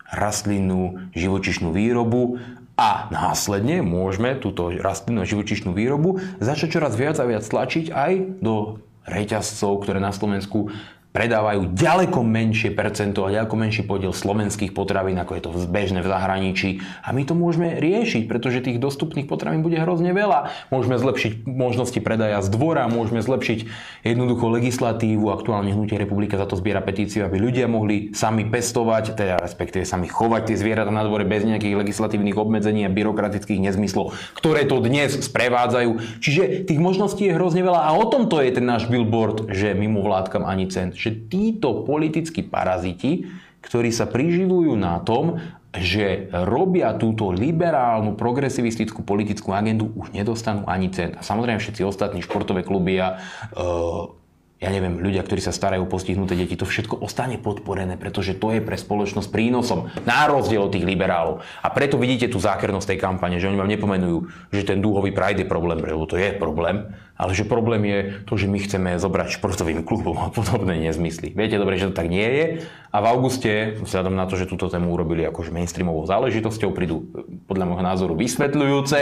rastlinnú živočišnú výrobu a následne môžeme túto rastlinnú živočišnú výrobu začať čoraz viac a viac tlačiť aj do reťazcov, ktoré na Slovensku predávajú ďaleko menšie percento a ďaleko menší podiel slovenských potravín, ako je to bežné v zahraničí. A my to môžeme riešiť, pretože tých dostupných potravín bude hrozne veľa. Môžeme zlepšiť možnosti predaja z dvora, môžeme zlepšiť jednoducho legislatívu. Aktuálne Hnutie republika za to zbiera petíciu, aby ľudia mohli sami pestovať, teda respektíve sami chovať tie zvieratá na dvore bez nejakých legislatívnych obmedzení a byrokratických nezmyslov, ktoré to dnes sprevádzajú. Čiže tých možností je hrozne veľa a o tomto je ten náš billboard, že mimo vládkam ani cent že títo politickí paraziti, ktorí sa priživujú na tom, že robia túto liberálnu, progresivistickú politickú agendu, už nedostanú ani cent. A samozrejme všetci ostatní športové kluby a uh, ja neviem, ľudia, ktorí sa starajú o postihnuté deti, to všetko ostane podporené, pretože to je pre spoločnosť prínosom, na rozdiel od tých liberálov. A preto vidíte tú zákernosť tej kampane, že oni vám nepomenujú, že ten dúhový Pride je problém, lebo to je problém, ale že problém je to, že my chceme zobrať športovým klubom a podobné nezmysly. Viete dobre, že to tak nie je a v auguste, vzhľadom na to, že túto tému urobili akože mainstreamovou záležitosťou, prídu podľa môjho názoru vysvetľujúce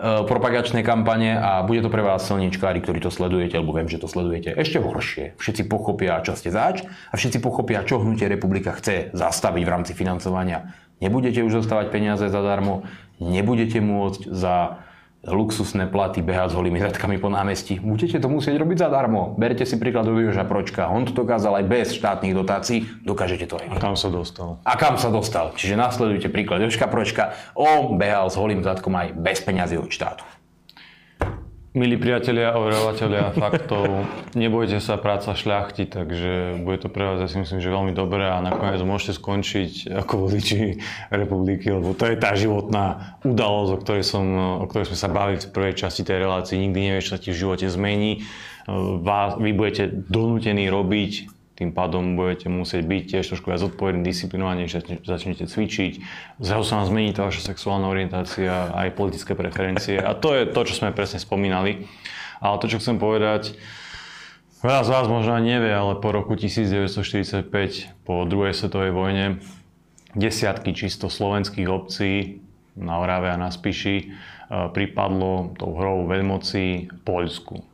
propagačné kampane a bude to pre vás silničkári, ktorí to sledujete, alebo viem, že to sledujete ešte horšie. Všetci pochopia, čo ste zač a všetci pochopia, čo hnutie republika chce zastaviť v rámci financovania. Nebudete už dostávať peniaze zadarmo, nebudete môcť za luxusné platy behať s holými zadkami po námestí. Budete to musieť robiť zadarmo. Berte si príklad do Joža Pročka. On to dokázal aj bez štátnych dotácií. Dokážete to aj. A kam sa dostal? A kam sa dostal. Čiže nasledujte príklad Jožka Pročka. On behal s holým zadkom aj bez peňazí od štátu. Milí priatelia a oveľovateľia faktov, nebojte sa, práca šľachti, takže bude to pre vás, ja si myslím, že veľmi dobré a nakoniec môžete skončiť ako voliči republiky, lebo to je tá životná udalosť, o ktorej, som, o ktorej sme sa bavili v prvej časti tej relácii. Nikdy nevieš, čo sa ti v živote zmení. Vás, vy budete donútení robiť tým pádom budete musieť byť tiež trošku viac disciplinovaní, že začnete cvičiť. Zrazu sa vám zmení tá vaša sexuálna orientácia, aj politické preferencie. A to je to, čo sme presne spomínali. Ale to, čo chcem povedať, veľa z vás možno nevie, ale po roku 1945, po druhej svetovej vojne, desiatky čisto slovenských obcí na Orave a na Spiši eh, pripadlo tou hrou veľmocí Poľsku.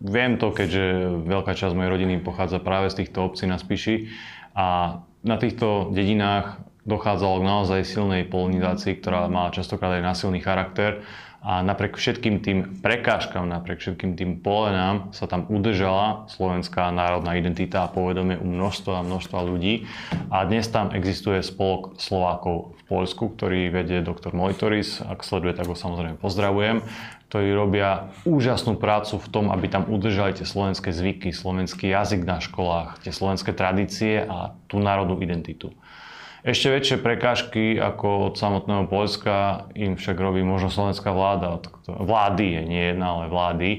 Viem to, keďže veľká časť mojej rodiny pochádza práve z týchto obcí na Spiši a na týchto dedinách dochádzalo k naozaj silnej polonizácii, ktorá má častokrát aj násilný charakter a napriek všetkým tým prekážkam, napriek všetkým tým polenám sa tam udržala slovenská národná identita a povedomie u množstva a množstva ľudí. A dnes tam existuje spolok Slovákov v Poľsku, ktorý vedie doktor Mojtoris. Ak sleduje, tak ho samozrejme pozdravujem ktorí robia úžasnú prácu v tom, aby tam udržali tie slovenské zvyky, slovenský jazyk na školách, tie slovenské tradície a tú národnú identitu. Ešte väčšie prekážky ako od samotného Polska im však robí možno slovenská vláda, od vlády je nie jedna, ale vlády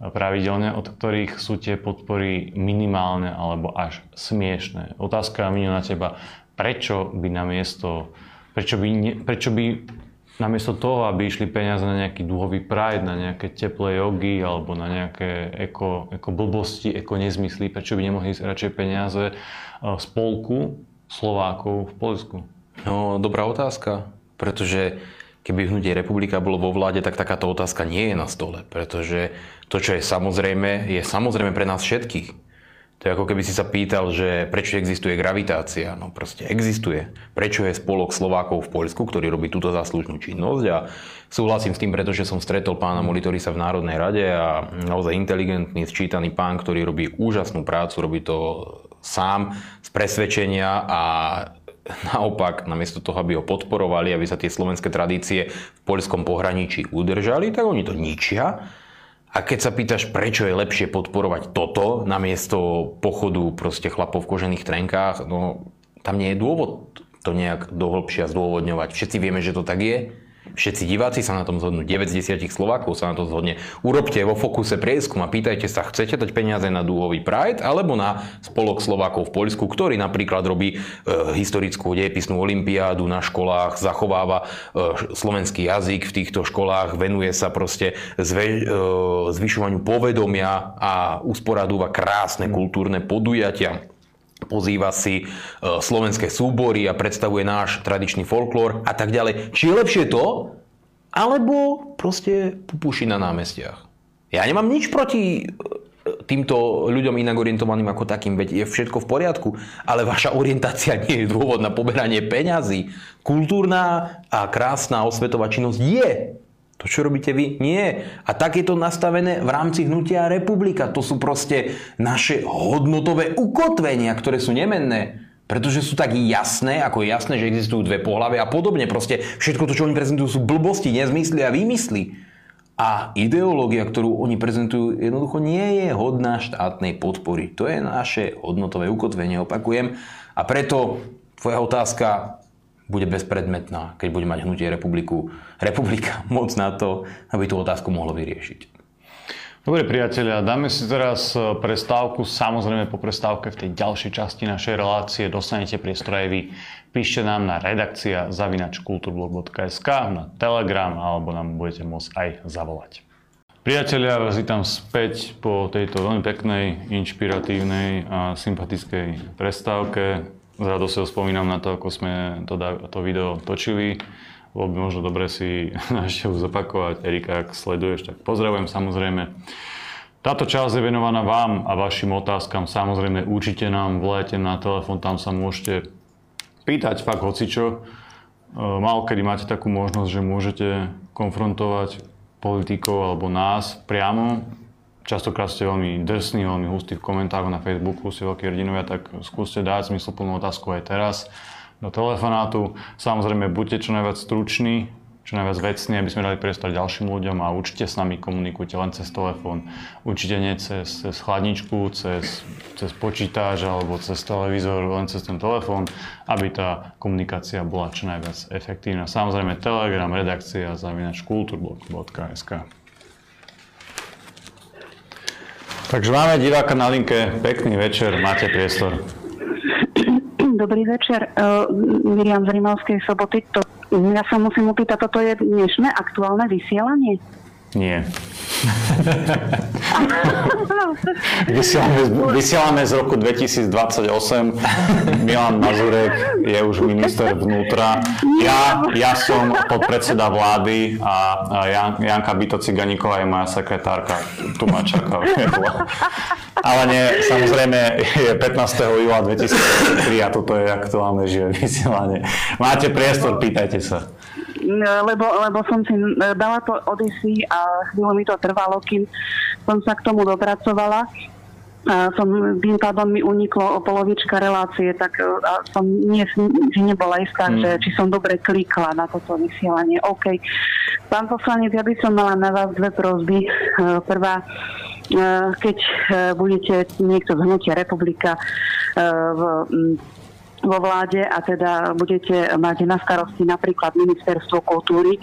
pravidelne, od ktorých sú tie podpory minimálne alebo až smiešné. Otázka Miňo na teba, prečo by namiesto, prečo by, ne, prečo by namiesto toho, aby išli peniaze na nejaký dúhový pride, na nejaké teplé jogy alebo na nejaké eko, eko blbosti, eko nezmysly, prečo by nemohli ísť radšej peniaze spolku Slovákov v Polsku? No, dobrá otázka, pretože keby hnutie republika bolo vo vláde, tak takáto otázka nie je na stole, pretože to, čo je samozrejme, je samozrejme pre nás všetkých. To je ako keby si sa pýtal, že prečo existuje gravitácia. No proste existuje. Prečo je spolok Slovákov v Poľsku, ktorý robí túto záslužnú činnosť a súhlasím s tým, pretože som stretol pána Molitorisa v Národnej rade a naozaj inteligentný, sčítaný pán, ktorý robí úžasnú prácu, robí to sám z presvedčenia a naopak, namiesto toho, aby ho podporovali, aby sa tie slovenské tradície v poľskom pohraničí udržali, tak oni to ničia. A keď sa pýtaš, prečo je lepšie podporovať toto namiesto pochodu proste chlapov v kožených trenkách, no tam nie je dôvod to nejak dohlbšia zdôvodňovať. Všetci vieme, že to tak je. Všetci diváci sa na tom zhodnú, 9 z 10 Slovákov sa na to zhodne. Urobte vo fokuse prieskum a pýtajte sa, chcete dať peniaze na dúhový Pride alebo na spolok Slovákov v Poľsku, ktorý napríklad robí e, historickú dejepisnú olimpiádu na školách, zachováva e, slovenský jazyk v týchto školách, venuje sa proste zve, e, zvyšovaniu povedomia a usporadúva krásne kultúrne podujatia pozýva si e, slovenské súbory a predstavuje náš tradičný folklór a tak ďalej. Či je lepšie to, alebo proste pupuši na námestiach. Ja nemám nič proti e, týmto ľuďom inak orientovaným ako takým, veď je všetko v poriadku, ale vaša orientácia nie je dôvod na poberanie peňazí. Kultúrna a krásna osvetová činnosť je to, čo robíte vy, nie. A tak je to nastavené v rámci hnutia republika. To sú proste naše hodnotové ukotvenia, ktoré sú nemenné. Pretože sú tak jasné, ako je jasné, že existujú dve pohľavy a podobne. Proste všetko to, čo oni prezentujú, sú blbosti, nezmysly a výmysly. A ideológia, ktorú oni prezentujú, jednoducho nie je hodná štátnej podpory. To je naše hodnotové ukotvenie, opakujem. A preto tvoja otázka bude bezpredmetná, keď bude mať hnutie republiku, republika [laughs] moc na to, aby tú otázku mohlo vyriešiť. Dobre priatelia, dáme si teraz e, prestávku. Samozrejme po prestávke v tej ďalšej časti našej relácie dostanete priestor aj vy. Píšte nám na redakcia zavinačkulturblog.sk, na Telegram alebo nám budete môcť aj zavolať. Priatelia, vás vítam späť po tejto veľmi peknej, inšpiratívnej a sympatickej prestávke. S radosťou spomínam na to, ako sme to, to video točili bolo by možno dobre si [laughs] návštevu zopakovať. Erika, ak sleduješ, tak pozdravujem samozrejme. Táto časť je venovaná vám a vašim otázkam. Samozrejme, určite nám volajte na telefón, tam sa môžete pýtať fakt hocičo. E, Málo kedy máte takú možnosť, že môžete konfrontovať politikov alebo nás priamo. Častokrát ste veľmi drsní, veľmi hustí v komentároch na Facebooku, si veľkí hrdinovia, tak skúste dať zmysluplnú otázku aj teraz do telefonátu. Samozrejme, buďte čo najviac struční, čo najviac vecný, aby sme dali priestor ďalším ľuďom a určite s nami komunikujte len cez telefón. Určite nie cez, cez chladničku, cez, cez počítač alebo cez televízor, len cez ten telefón, aby tá komunikácia bola čo najviac efektívna. Samozrejme Telegram, redakcia zavinač kulturblog.sk Takže máme diváka na linke, pekný večer, máte priestor. Dobrý večer. Uh, Miriam z Rimavskej soboty. To ja sa musím opýtať, toto je dnešné aktuálne vysielanie? Nie. [laughs] vysielame, vysielame z roku 2028. Milan Mazurek je už minister vnútra. Ja, ja som podpredseda vlády a Jan, Janka Byto Ciganíková je moja sekretárka. Tu ma čaká. Ale nie, samozrejme je 15. júla 2023 a toto je aktuálne živé vysielanie. Máte priestor, pýtajte sa lebo, lebo som si dala to Odyssey a chvíľu mi to trvalo, kým som sa k tomu dopracovala. A som, tým pádom mi uniklo o polovička relácie, tak e, a som nie, si nebola istá, hmm. že či som dobre klikla na toto vysielanie. OK. Pán poslanec, ja by som mala na vás dve prozby. E, prvá, e, keď budete niekto z Hnutia Republika v vo vláde a teda budete mať na starosti napríklad ministerstvo kultúry,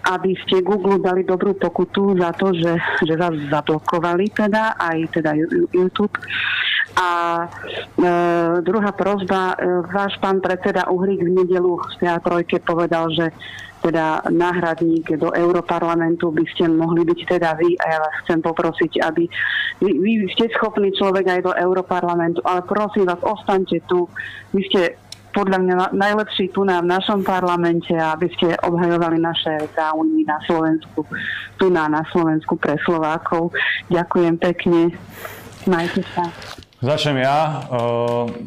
aby ste Google dali dobrú pokutu za to, že, že vás zablokovali teda, aj teda YouTube. A e, druhá prozba, e, váš pán predseda Uhrík v nedelu v teatrojke povedal, že teda náhradník do Europarlamentu by ste mohli byť teda vy a ja vás chcem poprosiť, aby vy, vy ste schopný človek aj do Europarlamentu, ale prosím vás, ostaňte tu. Vy ste podľa mňa najlepší tu na v našom parlamente, aby ste obhajovali naše záujmy na Slovensku, tu na, na Slovensku pre Slovákov. Ďakujem pekne. Majte sa. Začnem ja.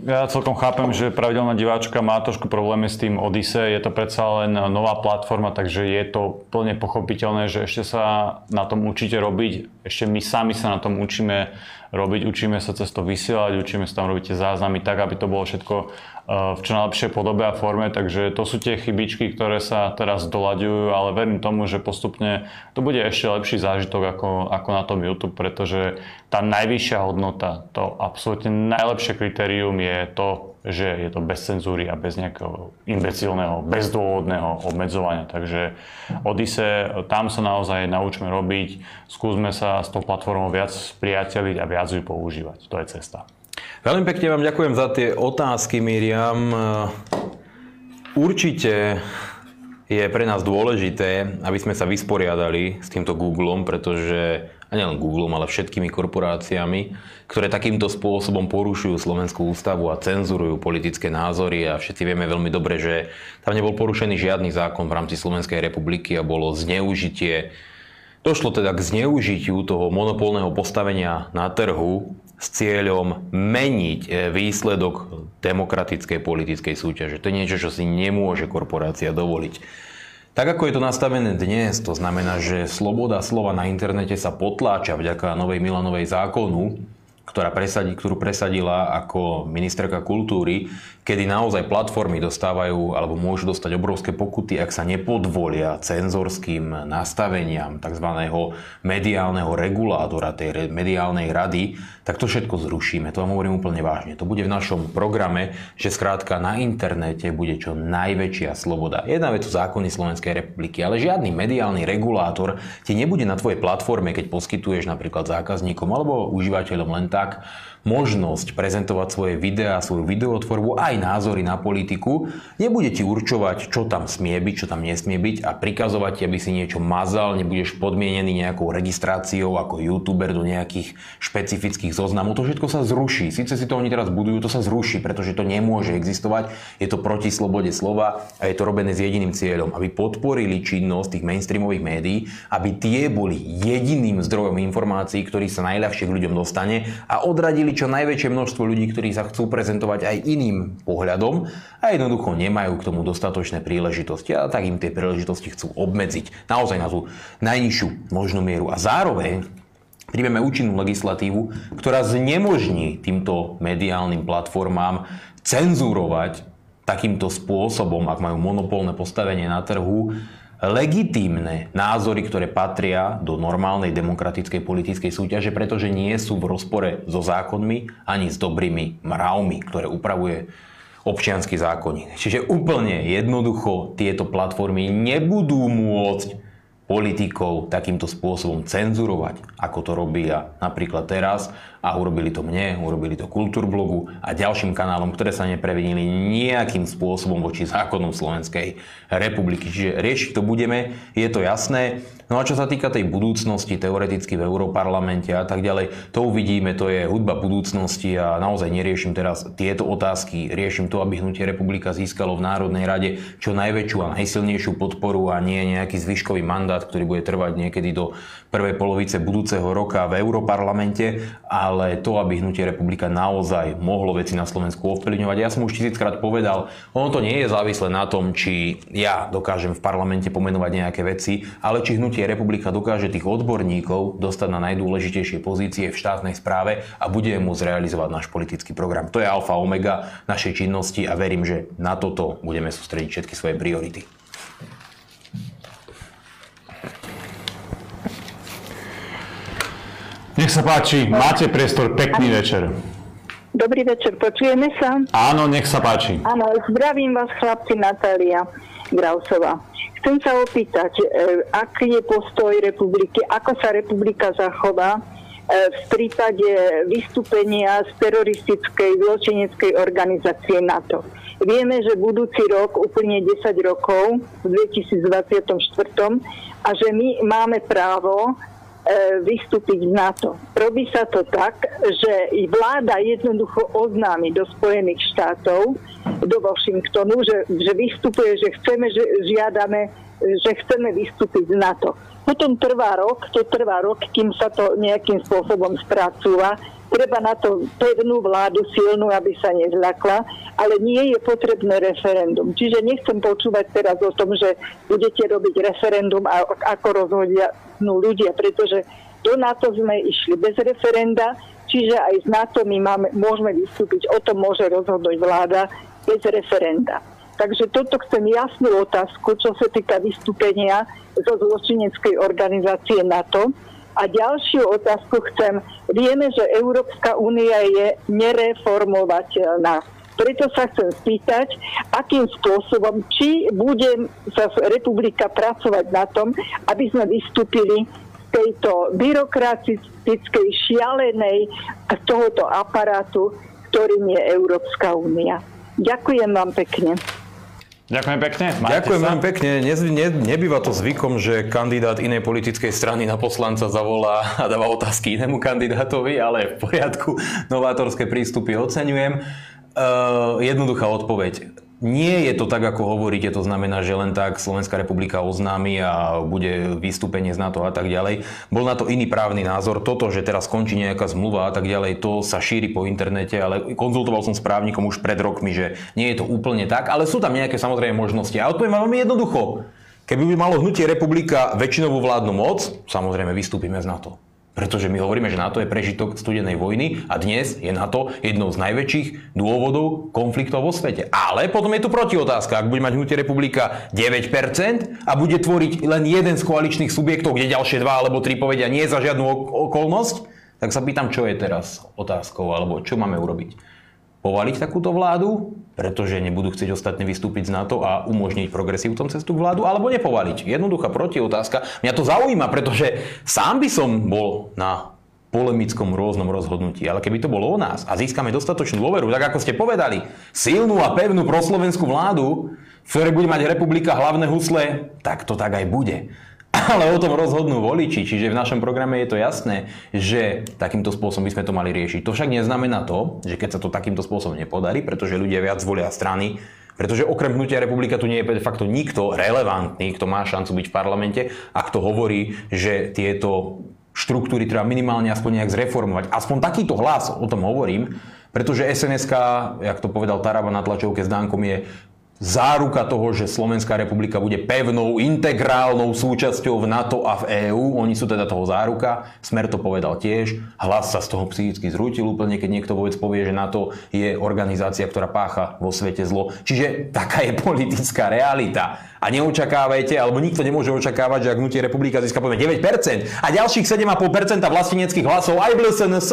Ja celkom chápem, že pravidelná diváčka má trošku problémy s tým Odyssey. Je to predsa len nová platforma, takže je to plne pochopiteľné, že ešte sa na tom učíte robiť. Ešte my sami sa na tom učíme robiť, učíme sa cez to vysielať, učíme sa tam robiť tie záznamy tak, aby to bolo všetko v čo najlepšej podobe a forme, takže to sú tie chybičky, ktoré sa teraz doľaďujú, ale verím tomu, že postupne to bude ešte lepší zážitok ako, ako na tom YouTube, pretože tá najvyššia hodnota, to absolútne najlepšie kritérium je to, že je to bez cenzúry a bez nejakého imbecilného, bezdôvodného obmedzovania. Takže Odise, tam sa naozaj naučíme robiť, skúsme sa s tou platformou viac spriateliť a viac ju používať. To je cesta. Veľmi pekne vám ďakujem za tie otázky, Miriam. Určite je pre nás dôležité, aby sme sa vysporiadali s týmto Googlom, pretože, a nielen Googlom, ale všetkými korporáciami, ktoré takýmto spôsobom porušujú Slovenskú ústavu a cenzurujú politické názory a všetci vieme veľmi dobre, že tam nebol porušený žiadny zákon v rámci Slovenskej republiky a bolo zneužitie Došlo teda k zneužitiu toho monopolného postavenia na trhu s cieľom meniť e, výsledok demokratickej politickej súťaže. To je niečo, čo si nemôže korporácia dovoliť. Tak ako je to nastavené dnes, to znamená, že sloboda slova na internete sa potláča vďaka novej Milanovej zákonu, ktorá presadí, ktorú presadila ako ministerka kultúry, kedy naozaj platformy dostávajú alebo môžu dostať obrovské pokuty, ak sa nepodvolia cenzorským nastaveniam tzv. mediálneho regulátora, tej mediálnej rady, tak to všetko zrušíme. To vám hovorím úplne vážne. To bude v našom programe, že skrátka na internete bude čo najväčšia sloboda. Jedna vec sú zákony Slovenskej republiky, ale žiadny mediálny regulátor ti nebude na tvojej platforme, keď poskytuješ napríklad zákazníkom alebo užívateľom len tak možnosť prezentovať svoje videá, svoju videotvorbu, aj názory na politiku, nebude ti určovať, čo tam smie byť, čo tam nesmie byť a prikazovať ti, aby si niečo mazal, nebudeš podmienený nejakou registráciou ako youtuber do nejakých špecifických zoznamov. To všetko sa zruší. Sice si to oni teraz budujú, to sa zruší, pretože to nemôže existovať. Je to proti slobode slova a je to robené s jediným cieľom, aby podporili činnosť tých mainstreamových médií, aby tie boli jediným zdrojom informácií, ktorý sa najľahšie k ľuďom dostane a odradili čo najväčšie množstvo ľudí, ktorí sa chcú prezentovať aj iným pohľadom a jednoducho nemajú k tomu dostatočné príležitosti a tak im tie príležitosti chcú obmedziť naozaj na tú najnižšiu možnú mieru. A zároveň príjmeme účinnú legislatívu, ktorá znemožní týmto mediálnym platformám cenzúrovať takýmto spôsobom, ak majú monopolné postavenie na trhu, legitímne názory, ktoré patria do normálnej demokratickej politickej súťaže, pretože nie sú v rozpore so zákonmi ani s dobrými mravmi, ktoré upravuje občianský zákonník. Čiže úplne jednoducho tieto platformy nebudú môcť politikov takýmto spôsobom cenzurovať, ako to robia napríklad teraz a urobili to mne, urobili to Kultúrblogu a ďalším kanálom, ktoré sa neprevinili nejakým spôsobom voči zákonom Slovenskej republiky. Čiže riešiť to budeme, je to jasné. No a čo sa týka tej budúcnosti, teoreticky v Európarlamente a tak ďalej, to uvidíme, to je hudba budúcnosti a naozaj neriešim teraz tieto otázky. Riešim to, aby Hnutie republika získalo v Národnej rade čo najväčšiu a najsilnejšiu podporu a nie nejaký zvyškový mandát, ktorý bude trvať niekedy do prvej polovice budúceho roka v Európarlamente, ale to, aby Hnutie republika naozaj mohlo veci na Slovensku ovplyvňovať. Ja som už tisíckrát povedal, ono to nie je závislé na tom, či ja dokážem v parlamente pomenovať nejaké veci, ale či Hnutie republika dokáže tých odborníkov dostať na najdôležitejšie pozície v štátnej správe a bude môcť realizovať náš politický program. To je alfa omega našej činnosti a verím, že na toto budeme sústrediť všetky svoje priority. Nech sa páči, máte priestor, pekný večer. Dobrý večer, počujeme sa? Áno, nech sa páči. Áno, zdravím vás chlapci Natália Grausová. Chcem sa opýtať, e, aký je postoj republiky, ako sa republika zachová e, v prípade vystúpenia z teroristickej zločineckej organizácie NATO. Vieme, že budúci rok úplne 10 rokov v 2024 a že my máme právo vystúpiť z NATO. Robí sa to tak, že vláda jednoducho oznámi do Spojených štátov, do Washingtonu, že, že vystupuje, že chceme, že žiadame, že chceme vystúpiť z NATO. Potom trvá rok, to trvá rok, kým sa to nejakým spôsobom spracúva treba na to pevnú vládu silnú, aby sa nezľakla, ale nie je potrebné referendum. Čiže nechcem počúvať teraz o tom, že budete robiť referendum a ako rozhodia ľudia, pretože do NATO sme išli bez referenda, čiže aj z NATO my máme, môžeme vystúpiť, o tom môže rozhodnúť vláda bez referenda. Takže toto chcem jasnú otázku, čo sa týka vystúpenia zo zločineckej organizácie NATO a ďalšiu otázku chcem. Vieme, že Európska únia je nereformovateľná. Preto sa chcem spýtať, akým spôsobom, či bude sa republika pracovať na tom, aby sme vystúpili z tejto byrokratickej, šialenej tohoto aparátu, ktorým je Európska únia. Ďakujem vám pekne. Ďakujem pekne. Majte Ďakujem veľmi pekne. Ne, ne, nebýva to zvykom, že kandidát inej politickej strany na poslanca zavolá a dáva otázky inému kandidátovi, ale v poriadku. Novátorské prístupy oceňujem. Uh, jednoduchá odpoveď. Nie je to tak, ako hovoríte, to znamená, že len tak Slovenská republika oznámi a bude vystúpenie z NATO a tak ďalej. Bol na to iný právny názor. Toto, že teraz končí nejaká zmluva a tak ďalej, to sa šíri po internete, ale konzultoval som s právnikom už pred rokmi, že nie je to úplne tak, ale sú tam nejaké samozrejme možnosti. A odpoviem veľmi jednoducho. Keby by malo hnutie republika väčšinovú vládnu moc, samozrejme vystúpime z NATO. Pretože my hovoríme, že NATO je prežitok studenej vojny a dnes je NATO jednou z najväčších dôvodov konfliktov vo svete. Ale potom je tu protiotázka. Ak bude mať hnutie republika 9% a bude tvoriť len jeden z koaličných subjektov, kde ďalšie dva alebo tri povedia nie za žiadnu okolnosť, tak sa pýtam, čo je teraz otázkou alebo čo máme urobiť povaliť takúto vládu, pretože nebudú chcieť ostatní vystúpiť z NATO a umožniť progresívcom cestu k vládu, alebo nepovaliť. Jednoduchá protiotázka. Mňa to zaujíma, pretože sám by som bol na polemickom rôznom rozhodnutí. Ale keby to bolo o nás a získame dostatočnú dôveru, tak ako ste povedali, silnú a pevnú proslovenskú vládu, v ktorej bude mať republika hlavné husle, tak to tak aj bude. Ale o tom rozhodnú voliči, čiže v našom programe je to jasné, že takýmto spôsobom by sme to mali riešiť. To však neznamená to, že keď sa to takýmto spôsobom nepodarí, pretože ľudia viac volia strany, pretože okrem hnutia republika tu nie je de facto nikto relevantný, kto má šancu byť v parlamente a kto hovorí, že tieto štruktúry treba minimálne aspoň nejak zreformovať. Aspoň takýto hlas, o tom hovorím, pretože sns jak to povedal Taraba na tlačovke s Dánkom, je záruka toho, že Slovenská republika bude pevnou, integrálnou súčasťou v NATO a v EÚ. Oni sú teda toho záruka. Smer to povedal tiež. Hlas sa z toho psychicky zrútil úplne, keď niekto vôbec povie, že NATO je organizácia, ktorá pácha vo svete zlo. Čiže taká je politická realita. A neočakávajte, alebo nikto nemôže očakávať, že ak hnutie republika získa poviem 9% a ďalších 7,5% vlasteneckých hlasov aj v LSNS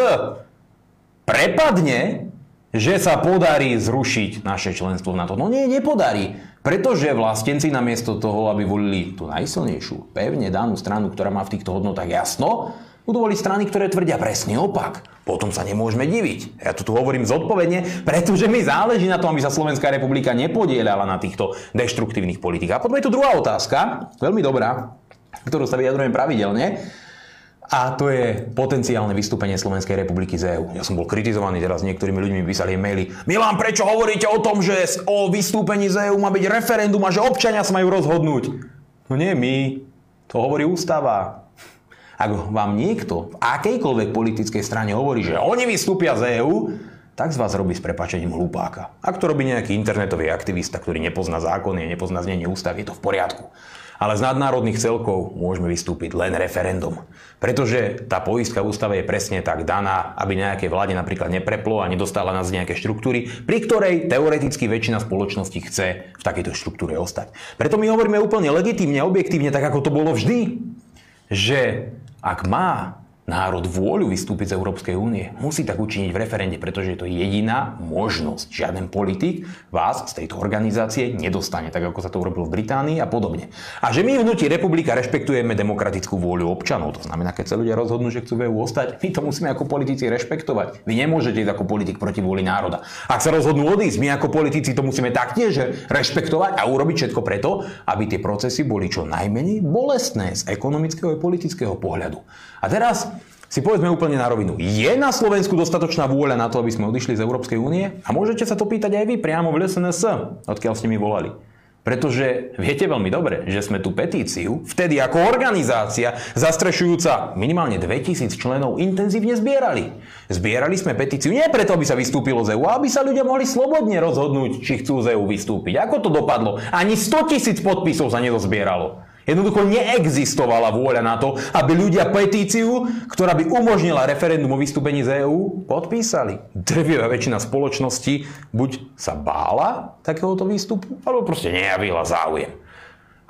prepadne, že sa podarí zrušiť naše členstvo v NATO. No nie, nepodarí. Pretože vlastenci namiesto toho, aby volili tú najsilnejšiu, pevne danú stranu, ktorá má v týchto hodnotách jasno, budú voliť strany, ktoré tvrdia presný opak. Potom sa nemôžeme diviť. Ja to tu hovorím zodpovedne, pretože mi záleží na tom, aby sa Slovenská republika nepodielala na týchto deštruktívnych politikách. A potom je tu druhá otázka, veľmi dobrá, ktorú sa vyjadrujem pravidelne. A to je potenciálne vystúpenie Slovenskej republiky z EÚ. Ja som bol kritizovaný teraz, niektorými ľuďmi písali maily. Milan, prečo hovoríte o tom, že o vystúpení z EÚ má byť referendum a že občania sa majú rozhodnúť? No nie my, to hovorí ústava. Ak vám niekto v akejkoľvek politickej strane hovorí, že oni vystúpia z EÚ, tak z vás robí s prepačením hlupáka. Ak to robí nejaký internetový aktivista, ktorý nepozná zákony a nepozná znenie ústavy, je to v poriadku. Ale z nadnárodných celkov môžeme vystúpiť len referendum. Pretože tá poistka v ústave je presne tak daná, aby nejaké vláde napríklad nepreplo a nedostala nás nejaké štruktúry, pri ktorej teoreticky väčšina spoločnosti chce v takejto štruktúre ostať. Preto my hovoríme úplne legitímne, objektívne, tak ako to bolo vždy, že ak má národ vôľu vystúpiť z Európskej únie, musí tak učiniť v referende, pretože je to jediná možnosť. Žiaden politik vás z tejto organizácie nedostane, tak ako sa to urobilo v Británii a podobne. A že my v hnutí republika rešpektujeme demokratickú vôľu občanov, to znamená, keď sa ľudia rozhodnú, že chcú v EU ostať, my to musíme ako politici rešpektovať. Vy nemôžete ísť ako politik proti vôli národa. Ak sa rozhodnú odísť, my ako politici to musíme taktiež rešpektovať a urobiť všetko preto, aby tie procesy boli čo najmenej bolestné z ekonomického a politického pohľadu. A teraz si povedzme úplne na rovinu. Je na Slovensku dostatočná vôľa na to, aby sme odišli z Európskej únie? A môžete sa to pýtať aj vy priamo v LSNS, odkiaľ ste mi volali. Pretože viete veľmi dobre, že sme tú petíciu, vtedy ako organizácia, zastrešujúca minimálne 2000 členov, intenzívne zbierali. Zbierali sme petíciu nie preto, aby sa vystúpilo z EU, aby sa ľudia mohli slobodne rozhodnúť, či chcú z EU vystúpiť. Ako to dopadlo? Ani 100 tisíc podpisov sa nezozbieralo. Jednoducho neexistovala vôľa na to, aby ľudia petíciu, ktorá by umožnila referendum o vystúpení z EÚ, podpísali. Drvivá väčšina spoločnosti buď sa bála takéhoto výstupu, alebo proste nejavila záujem.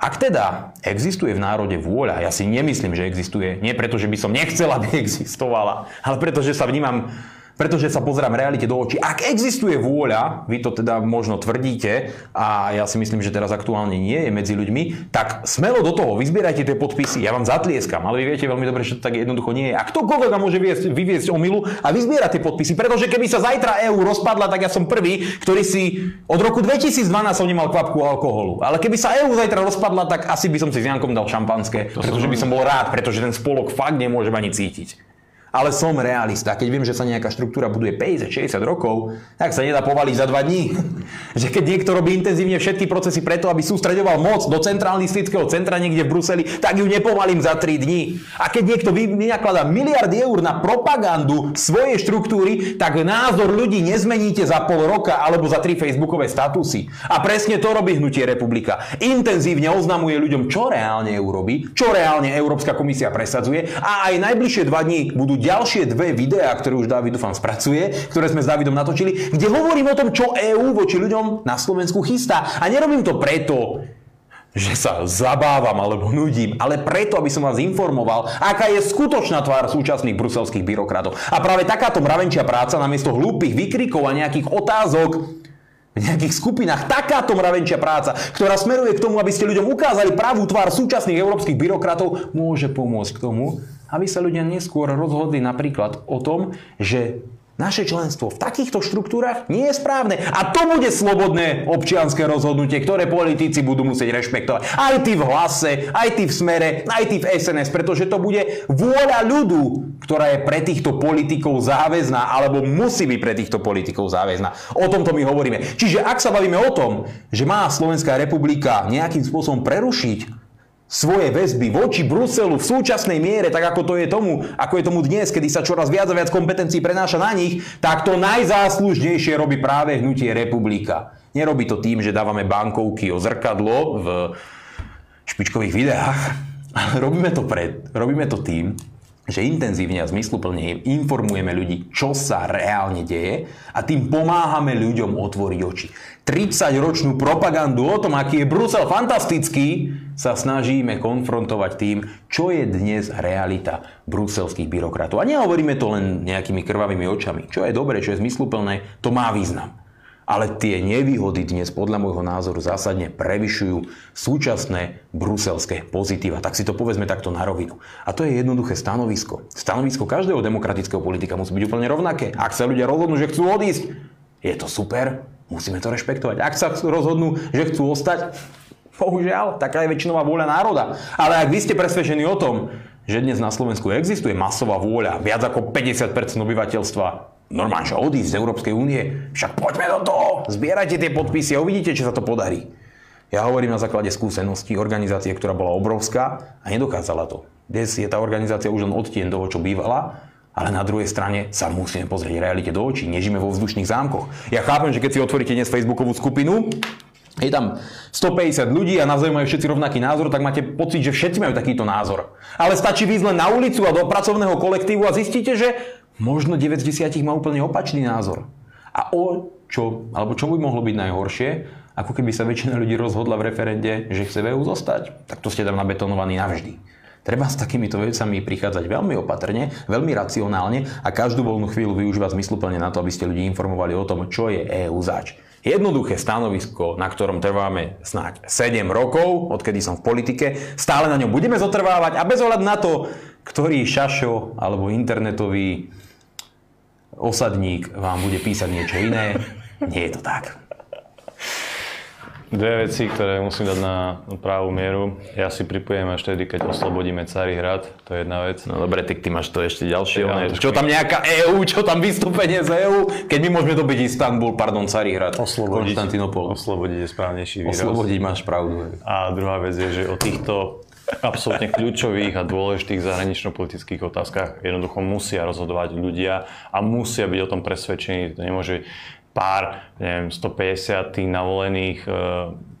Ak teda existuje v národe vôľa, ja si nemyslím, že existuje, nie preto, že by som nechcela, aby existovala, ale preto, že sa vnímam pretože sa pozerám realite do očí. Ak existuje vôľa, vy to teda možno tvrdíte a ja si myslím, že teraz aktuálne nie je medzi ľuďmi, tak smelo do toho, vyzbierajte tie podpisy, ja vám zatlieskam, ale vy viete veľmi dobre, že to tak jednoducho nie je. A ktokoľvek môže vyviesť, vyviesť omilu a vyzbierať tie podpisy, pretože keby sa zajtra EÚ rozpadla, tak ja som prvý, ktorý si od roku 2012 som nemal kvapku alkoholu. Ale keby sa EÚ zajtra rozpadla, tak asi by som si s Jankom dal šampanské, pretože by som bol rád, pretože ten spolok fakt nemôžem ani cítiť ale som realista. Keď viem, že sa nejaká štruktúra buduje 50-60 rokov, tak sa nedá povaliť za 2 dní. [laughs] že keď niekto robí intenzívne všetky procesy preto, aby sústredoval moc do centralistického centra niekde v Bruseli, tak ju nepovalím za 3 dní. A keď niekto vynakladá miliardy eur na propagandu svojej štruktúry, tak názor ľudí nezmeníte za pol roka alebo za 3 facebookové statusy. A presne to robí Hnutie republika. Intenzívne oznamuje ľuďom, čo reálne urobí, čo reálne Európska komisia presadzuje a aj najbližšie 2 dní budú ďalšie dve videá, ktoré už David dúfam spracuje, ktoré sme s Davidom natočili, kde hovorím o tom, čo EÚ voči ľuďom na Slovensku chystá. A nerobím to preto, že sa zabávam alebo nudím, ale preto, aby som vás informoval, aká je skutočná tvár súčasných bruselských byrokratov. A práve takáto mravenčia práca namiesto hlúpych vykrikov a nejakých otázok v nejakých skupinách takáto mravenčia práca, ktorá smeruje k tomu, aby ste ľuďom ukázali pravú tvár súčasných európskych byrokratov, môže pomôcť k tomu, aby sa ľudia neskôr rozhodli napríklad o tom, že naše členstvo v takýchto štruktúrach nie je správne. A to bude slobodné občianské rozhodnutie, ktoré politici budú musieť rešpektovať. Aj ty v hlase, aj ty v smere, aj ty v SNS, pretože to bude vôľa ľudu, ktorá je pre týchto politikov záväzná, alebo musí byť pre týchto politikov záväzná. O tomto my hovoríme. Čiže ak sa bavíme o tom, že má Slovenská republika nejakým spôsobom prerušiť svoje väzby voči Bruselu v súčasnej miere, tak ako to je tomu, ako je tomu dnes, kedy sa čoraz viac a viac kompetencií prenáša na nich, tak to najzáslužnejšie robí práve hnutie Republika. Nerobí to tým, že dávame bankovky o zrkadlo v špičkových videách, [laughs] ale robíme to, pred, robíme to tým, že intenzívne a zmysluplne informujeme ľudí, čo sa reálne deje a tým pomáhame ľuďom otvoriť oči. 30-ročnú propagandu o tom, aký je Brusel fantastický, sa snažíme konfrontovať tým, čo je dnes realita bruselských byrokratov. A nehovoríme to len nejakými krvavými očami. Čo je dobre, čo je zmysluplné, to má význam. Ale tie nevýhody dnes podľa môjho názoru zásadne prevyšujú súčasné bruselské pozitíva. Tak si to povedzme takto na rovinu. A to je jednoduché stanovisko. Stanovisko každého demokratického politika musí byť úplne rovnaké. Ak sa ľudia rozhodnú, že chcú odísť, je to super, musíme to rešpektovať. Ak sa rozhodnú, že chcú ostať, bohužiaľ, taká je väčšinová vôľa národa. Ale ak vy ste presvedčení o tom, že dnes na Slovensku existuje masová vôľa, viac ako 50% obyvateľstva normálne, že odísť z Európskej únie, však poďme do toho, zbierajte tie podpisy a uvidíte, či sa to podarí. Ja hovorím na základe skúseností organizácie, ktorá bola obrovská a nedokázala to. Dnes je tá organizácia už len odtien toho, čo bývala, ale na druhej strane sa musíme pozrieť realite do očí. Nežíme vo vzdušných zámkoch. Ja chápem, že keď si otvoríte dnes Facebookovú skupinu, je tam 150 ľudí a navzájom majú všetci rovnaký názor, tak máte pocit, že všetci majú takýto názor. Ale stačí výjsť len na ulicu a do pracovného kolektívu a zistíte, že Možno 9 z 10 má úplne opačný názor. A o čo, alebo čo by mohlo byť najhoršie, ako keby sa väčšina ľudí rozhodla v referende, že chce v EU zostať, tak to ste tam nabetonovaní navždy. Treba s takýmito vecami prichádzať veľmi opatrne, veľmi racionálne a každú voľnú chvíľu využívať zmysluplne na to, aby ste ľudí informovali o tom, čo je EU zač. Jednoduché stanovisko, na ktorom trváme snáď 7 rokov, odkedy som v politike, stále na ňom budeme zotrvávať a bez ohľadu na to, ktorý šašo alebo internetový osadník vám bude písať niečo iné. Nie je to tak. Dve veci, ktoré musím dať na pravú mieru. Ja si pripojem až tedy, keď oslobodíme Carihrad. To je jedna vec. No dobre, ty, ty máš to ešte ďalšie. Ja, čo tam nejaká EÚ, čo tam vystúpenie z EÚ, keď my môžeme to byť Istanbul, pardon, Carihrad, oslobodiť, Konstantinopol. Oslobodiť je správnejší výraz. Oslobodiť máš pravdu. A druhá vec je, že o týchto absolútne kľúčových a dôležitých zahranično-politických otázkach jednoducho musia rozhodovať ľudia a musia byť o tom presvedčení. To nemôže pár, neviem, 150 tých navolených e,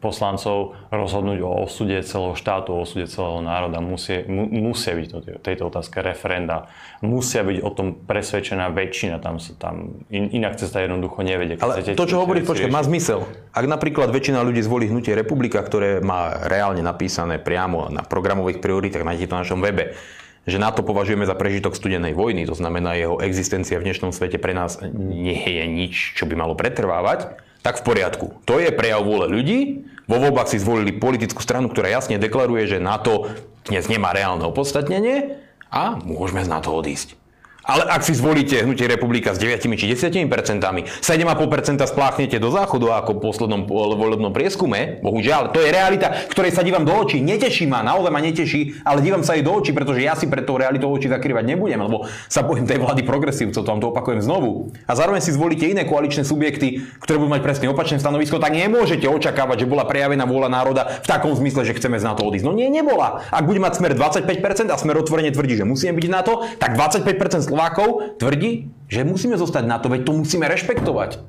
poslancov rozhodnúť o osude celého štátu, o osude celého národa. Musia, mu, musia byť o tejto otázke referenda. Musia byť o tom presvedčená väčšina. Tam sa tam, in, inak cesta jednoducho nevedie. Ale chcete, to, čo hovorí, počkaj, má zmysel. Ak napríklad väčšina ľudí zvolí hnutie Republika, ktoré má reálne napísané priamo na programových prioritách, nájdete to na našom webe, že NATO považujeme za prežitok studenej vojny, to znamená jeho existencia v dnešnom svete pre nás nie je nič, čo by malo pretrvávať, tak v poriadku. To je prejav vôle ľudí. Vo voľbách si zvolili politickú stranu, ktorá jasne deklaruje, že NATO dnes nemá reálne opodstatnenie a môžeme z NATO odísť. Ale ak si zvolíte hnutie republika s 9 či 10 percentami, 7,5% spláchnete do záchodu ako v poslednom volebnom prieskume, bohužiaľ, to je realita, ktorej sa dívam do očí. Neteší ma, naozaj ma neteší, ale dívam sa jej do očí, pretože ja si pred tou realitou oči zakrývať nebudem, lebo sa bojím tej vlády progresívcov, to vám to opakujem znovu. A zároveň si zvolíte iné koaličné subjekty, ktoré budú mať presne opačné stanovisko, tak nemôžete očakávať, že bola prejavená vôľa národa v takom zmysle, že chceme z NATO odísť. No nie, nebola. Ak bude mať smer 25% a smer otvorene tvrdí, že musíme byť na to, tak 25% Slovákov tvrdí, že musíme zostať na to, veď to musíme rešpektovať.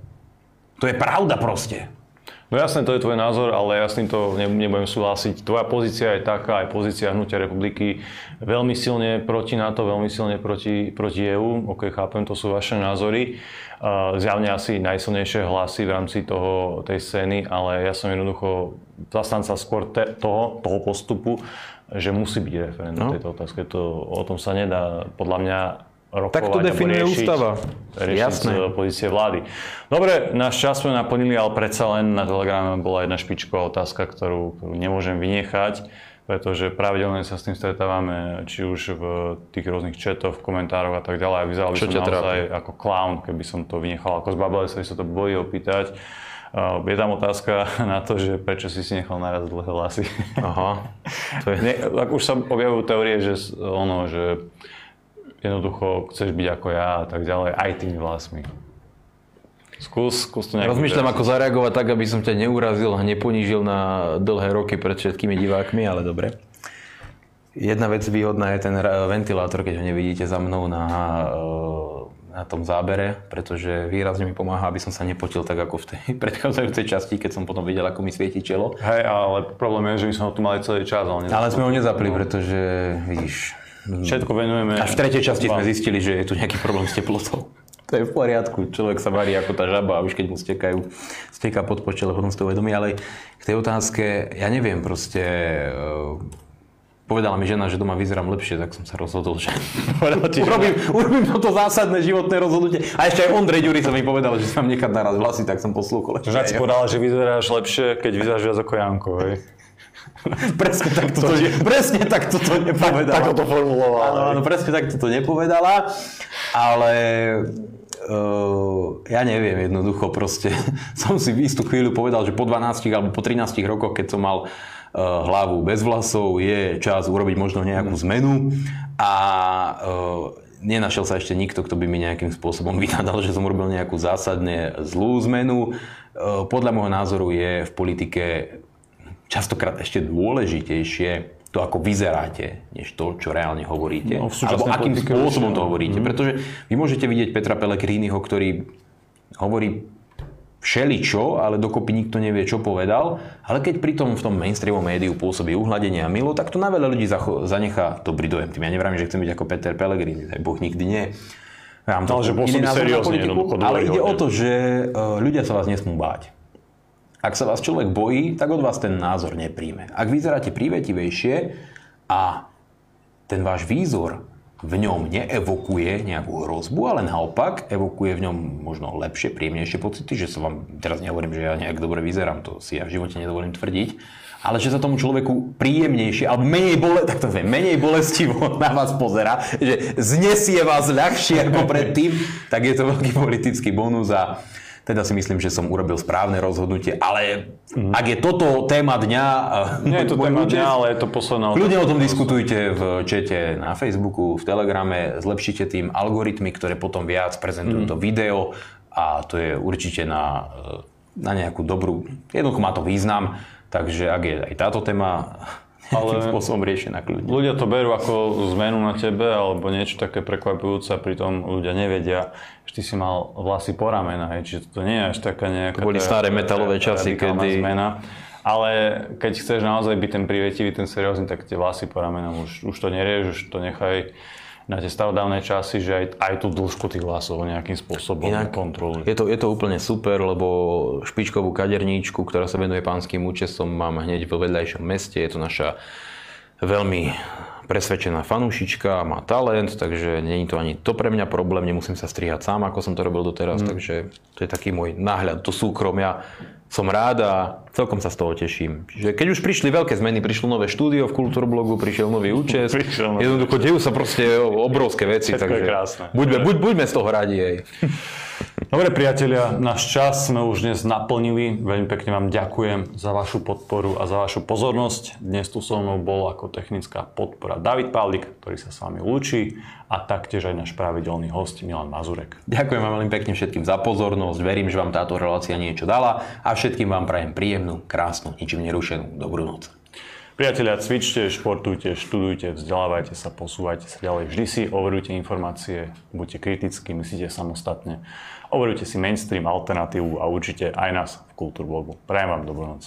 To je pravda proste. No jasne, to je tvoj názor, ale ja s týmto nebudem súhlasiť. Tvoja pozícia je taká, aj pozícia Hnutia republiky, veľmi silne proti NATO, veľmi silne proti, proti EU. Ok, chápem, to sú vaše názory. Zjavne asi najsilnejšie hlasy v rámci toho, tej scény, ale ja som jednoducho zastanca skôr te, toho, toho postupu, že musí byť referendum no. tejto otázke. To, o tom sa nedá podľa mňa rokovať Tak to definuje riešiť, ústava. Riešiť Jasné. z pozície vlády. Dobre, náš čas sme naplnili, ale predsa len na Telegrame bola jedna špičková otázka, ktorú, ktorú nemôžem vynechať, pretože pravidelne sa s tým stretávame, či už v tých rôznych četoch, komentároch a tak ďalej. A vyzeral by som naozaj ako clown, keby som to vynechal. Ako zbabele sa sa to bojí opýtať. Uh, je tam otázka [laughs] na to, že prečo si si nechal naraz dlhé vlasy. Aha. To je... [laughs] Ne, ak už sa objavujú teórie, že ono, že jednoducho chceš byť ako ja a tak ďalej, aj tými vlasmi. Skús, skús to Rozmýšľam, ako zareagovať tak, aby som ťa neurazil a neponížil na dlhé roky pred všetkými divákmi, ale dobre. Jedna vec výhodná je ten ventilátor, keď ho nevidíte za mnou na, eh, na tom zábere, pretože výrazne mi pomáha, aby som sa nepotil tak ako v tej [laughs] predchádzajúcej časti, keď som potom videl, ako mi svieti čelo. Hej, ale problém je, že my sme ho tu mali celý čas, ale, Ale sme ho nezapli, pretože vidíš, Všetko venujeme... až v tretej časti sme vám. zistili, že je tu nejaký problém s teplotou. [laughs] To je v poriadku, človek sa varí ako tá žaba a už keď mu stekajú, steká pod počele, potom si to uvedomí, ale k tej otázke, ja neviem proste, eh, povedala mi žena, že doma vyzerám lepšie, tak som sa rozhodol, že [laughs] urobím, urobím toto zásadné životné rozhodnutie. A ešte aj Ondrej Ďuri sa mi povedal, že si mám nechať naraz vlasy, tak som poslúchol. Žena si povedala, že vyzeráš lepšie, keď vyzeráš viac ako Janko, hej? [laughs] Presne tak toto, presne tak toto nepovedala. Tak to formulovala. Áno, áno, presne tak toto nepovedala, ale uh, ja neviem, jednoducho proste [laughs] som si v istú chvíľu povedal, že po 12 alebo po 13 rokoch, keď som mal uh, hlavu bez vlasov, je čas urobiť možno nejakú zmenu a uh, nenašiel sa ešte nikto, kto by mi nejakým spôsobom [laughs] vynadal, že som urobil nejakú zásadne zlú zmenu. Podľa môjho názoru je v politike častokrát ešte dôležitejšie to, ako vyzeráte, než to, čo reálne hovoríte. No, Alebo akým spôsobom to no. hovoríte. Pretože vy môžete vidieť Petra Pellegriniho, ktorý hovorí všeličo, ale dokopy nikto nevie, čo povedal. Ale keď pritom v tom mainstreamovom médiu pôsobí uhladenie a milo, tak to na veľa ľudí zanechá dobrý dojem. Tým ja nevrám, že chcem byť ako Peter Pellegrini, tak Boh nikdy nie. Ja mám Ale že pôsobí seriózne, politiku, Ale ide o dôveryhodne. to, že e, ľudia sa vás nesmú báť. Ak sa vás človek bojí, tak od vás ten názor nepríjme. Ak vyzeráte prívetivejšie a ten váš výzor v ňom neevokuje nejakú hrozbu, ale naopak evokuje v ňom možno lepšie, príjemnejšie pocity, že sa vám, teraz nehovorím, že ja nejak dobre vyzerám, to si ja v živote nedovolím tvrdiť, ale že sa tomu človeku príjemnejšie, alebo menej, bole, tak to je, menej bolestivo [laughs] na vás pozera, že znesie vás ľahšie ako predtým, tak je to veľký politický bonus a teda si myslím, že som urobil správne rozhodnutie, ale ak je toto téma dňa... Nie je to téma účest, dňa, ale je to posledná Kľudne o tom diskutujte v čete na Facebooku, v Telegrame, zlepšite tým algoritmy, ktoré potom viac prezentujú to video a to je určite na, na nejakú dobrú, jednoducho má to význam, takže ak je aj táto téma Ale- spôsobom riešená kľudne. Ľudia to berú ako zmenu na tebe alebo niečo také prekvapujúce a pritom ľudia nevedia, že ty si mal vlasy po ramena, hej, čiže to nie je až taká nejaká... To boli tá- staré metalové časy, kedy- Zmena. Ale keď chceš naozaj byť ten privetivý, ten seriózny, tak tie vlasy po ramenom už, už to nerieš, už to nechaj na tie starodávne časy, že aj, aj tú dĺžku tých vlasov nejakým spôsobom Inak kontroluj. Je to, je to úplne super, lebo špičkovú kaderníčku, ktorá sa venuje pánskym účestom, mám hneď vo vedľajšom meste. Je to naša veľmi presvedčená fanúšička, má talent, takže je to ani to pre mňa problém, nemusím sa strihať sám, ako som to robil doteraz, takže to je taký môj náhľad do súkromia. Som rád a celkom sa z toho teším. Čiže keď už prišli veľké zmeny, prišlo nové štúdio v Kultúrblogu, prišiel nový [laughs] účest, Prišiel nový jednoduko dejú sa proste obrovské veci, Všetko je takže krásne. Buďme, buď, buďme z toho radi. Hej. [laughs] Dobre priatelia, náš čas sme už dnes naplnili. Veľmi pekne vám ďakujem za vašu podporu a za vašu pozornosť. Dnes tu so mnou bol ako technická podpora David Pavlik, ktorý sa s vami lúči a taktiež aj náš pravidelný host Milan Mazurek. Ďakujem vám veľmi pekne všetkým za pozornosť. Verím, že vám táto relácia niečo dala a všetkým vám prajem príjemnú, krásnu, ničím nerušenú dobrú noc. Priatelia, cvičte, športujte, študujte, vzdelávajte sa, posúvajte sa ďalej. Vždy si overujte informácie, buďte kritickí, myslíte samostatne. Overujte si mainstream, alternatívu a určite aj nás v Kultúrblogu. Prajem vám dobrú noc.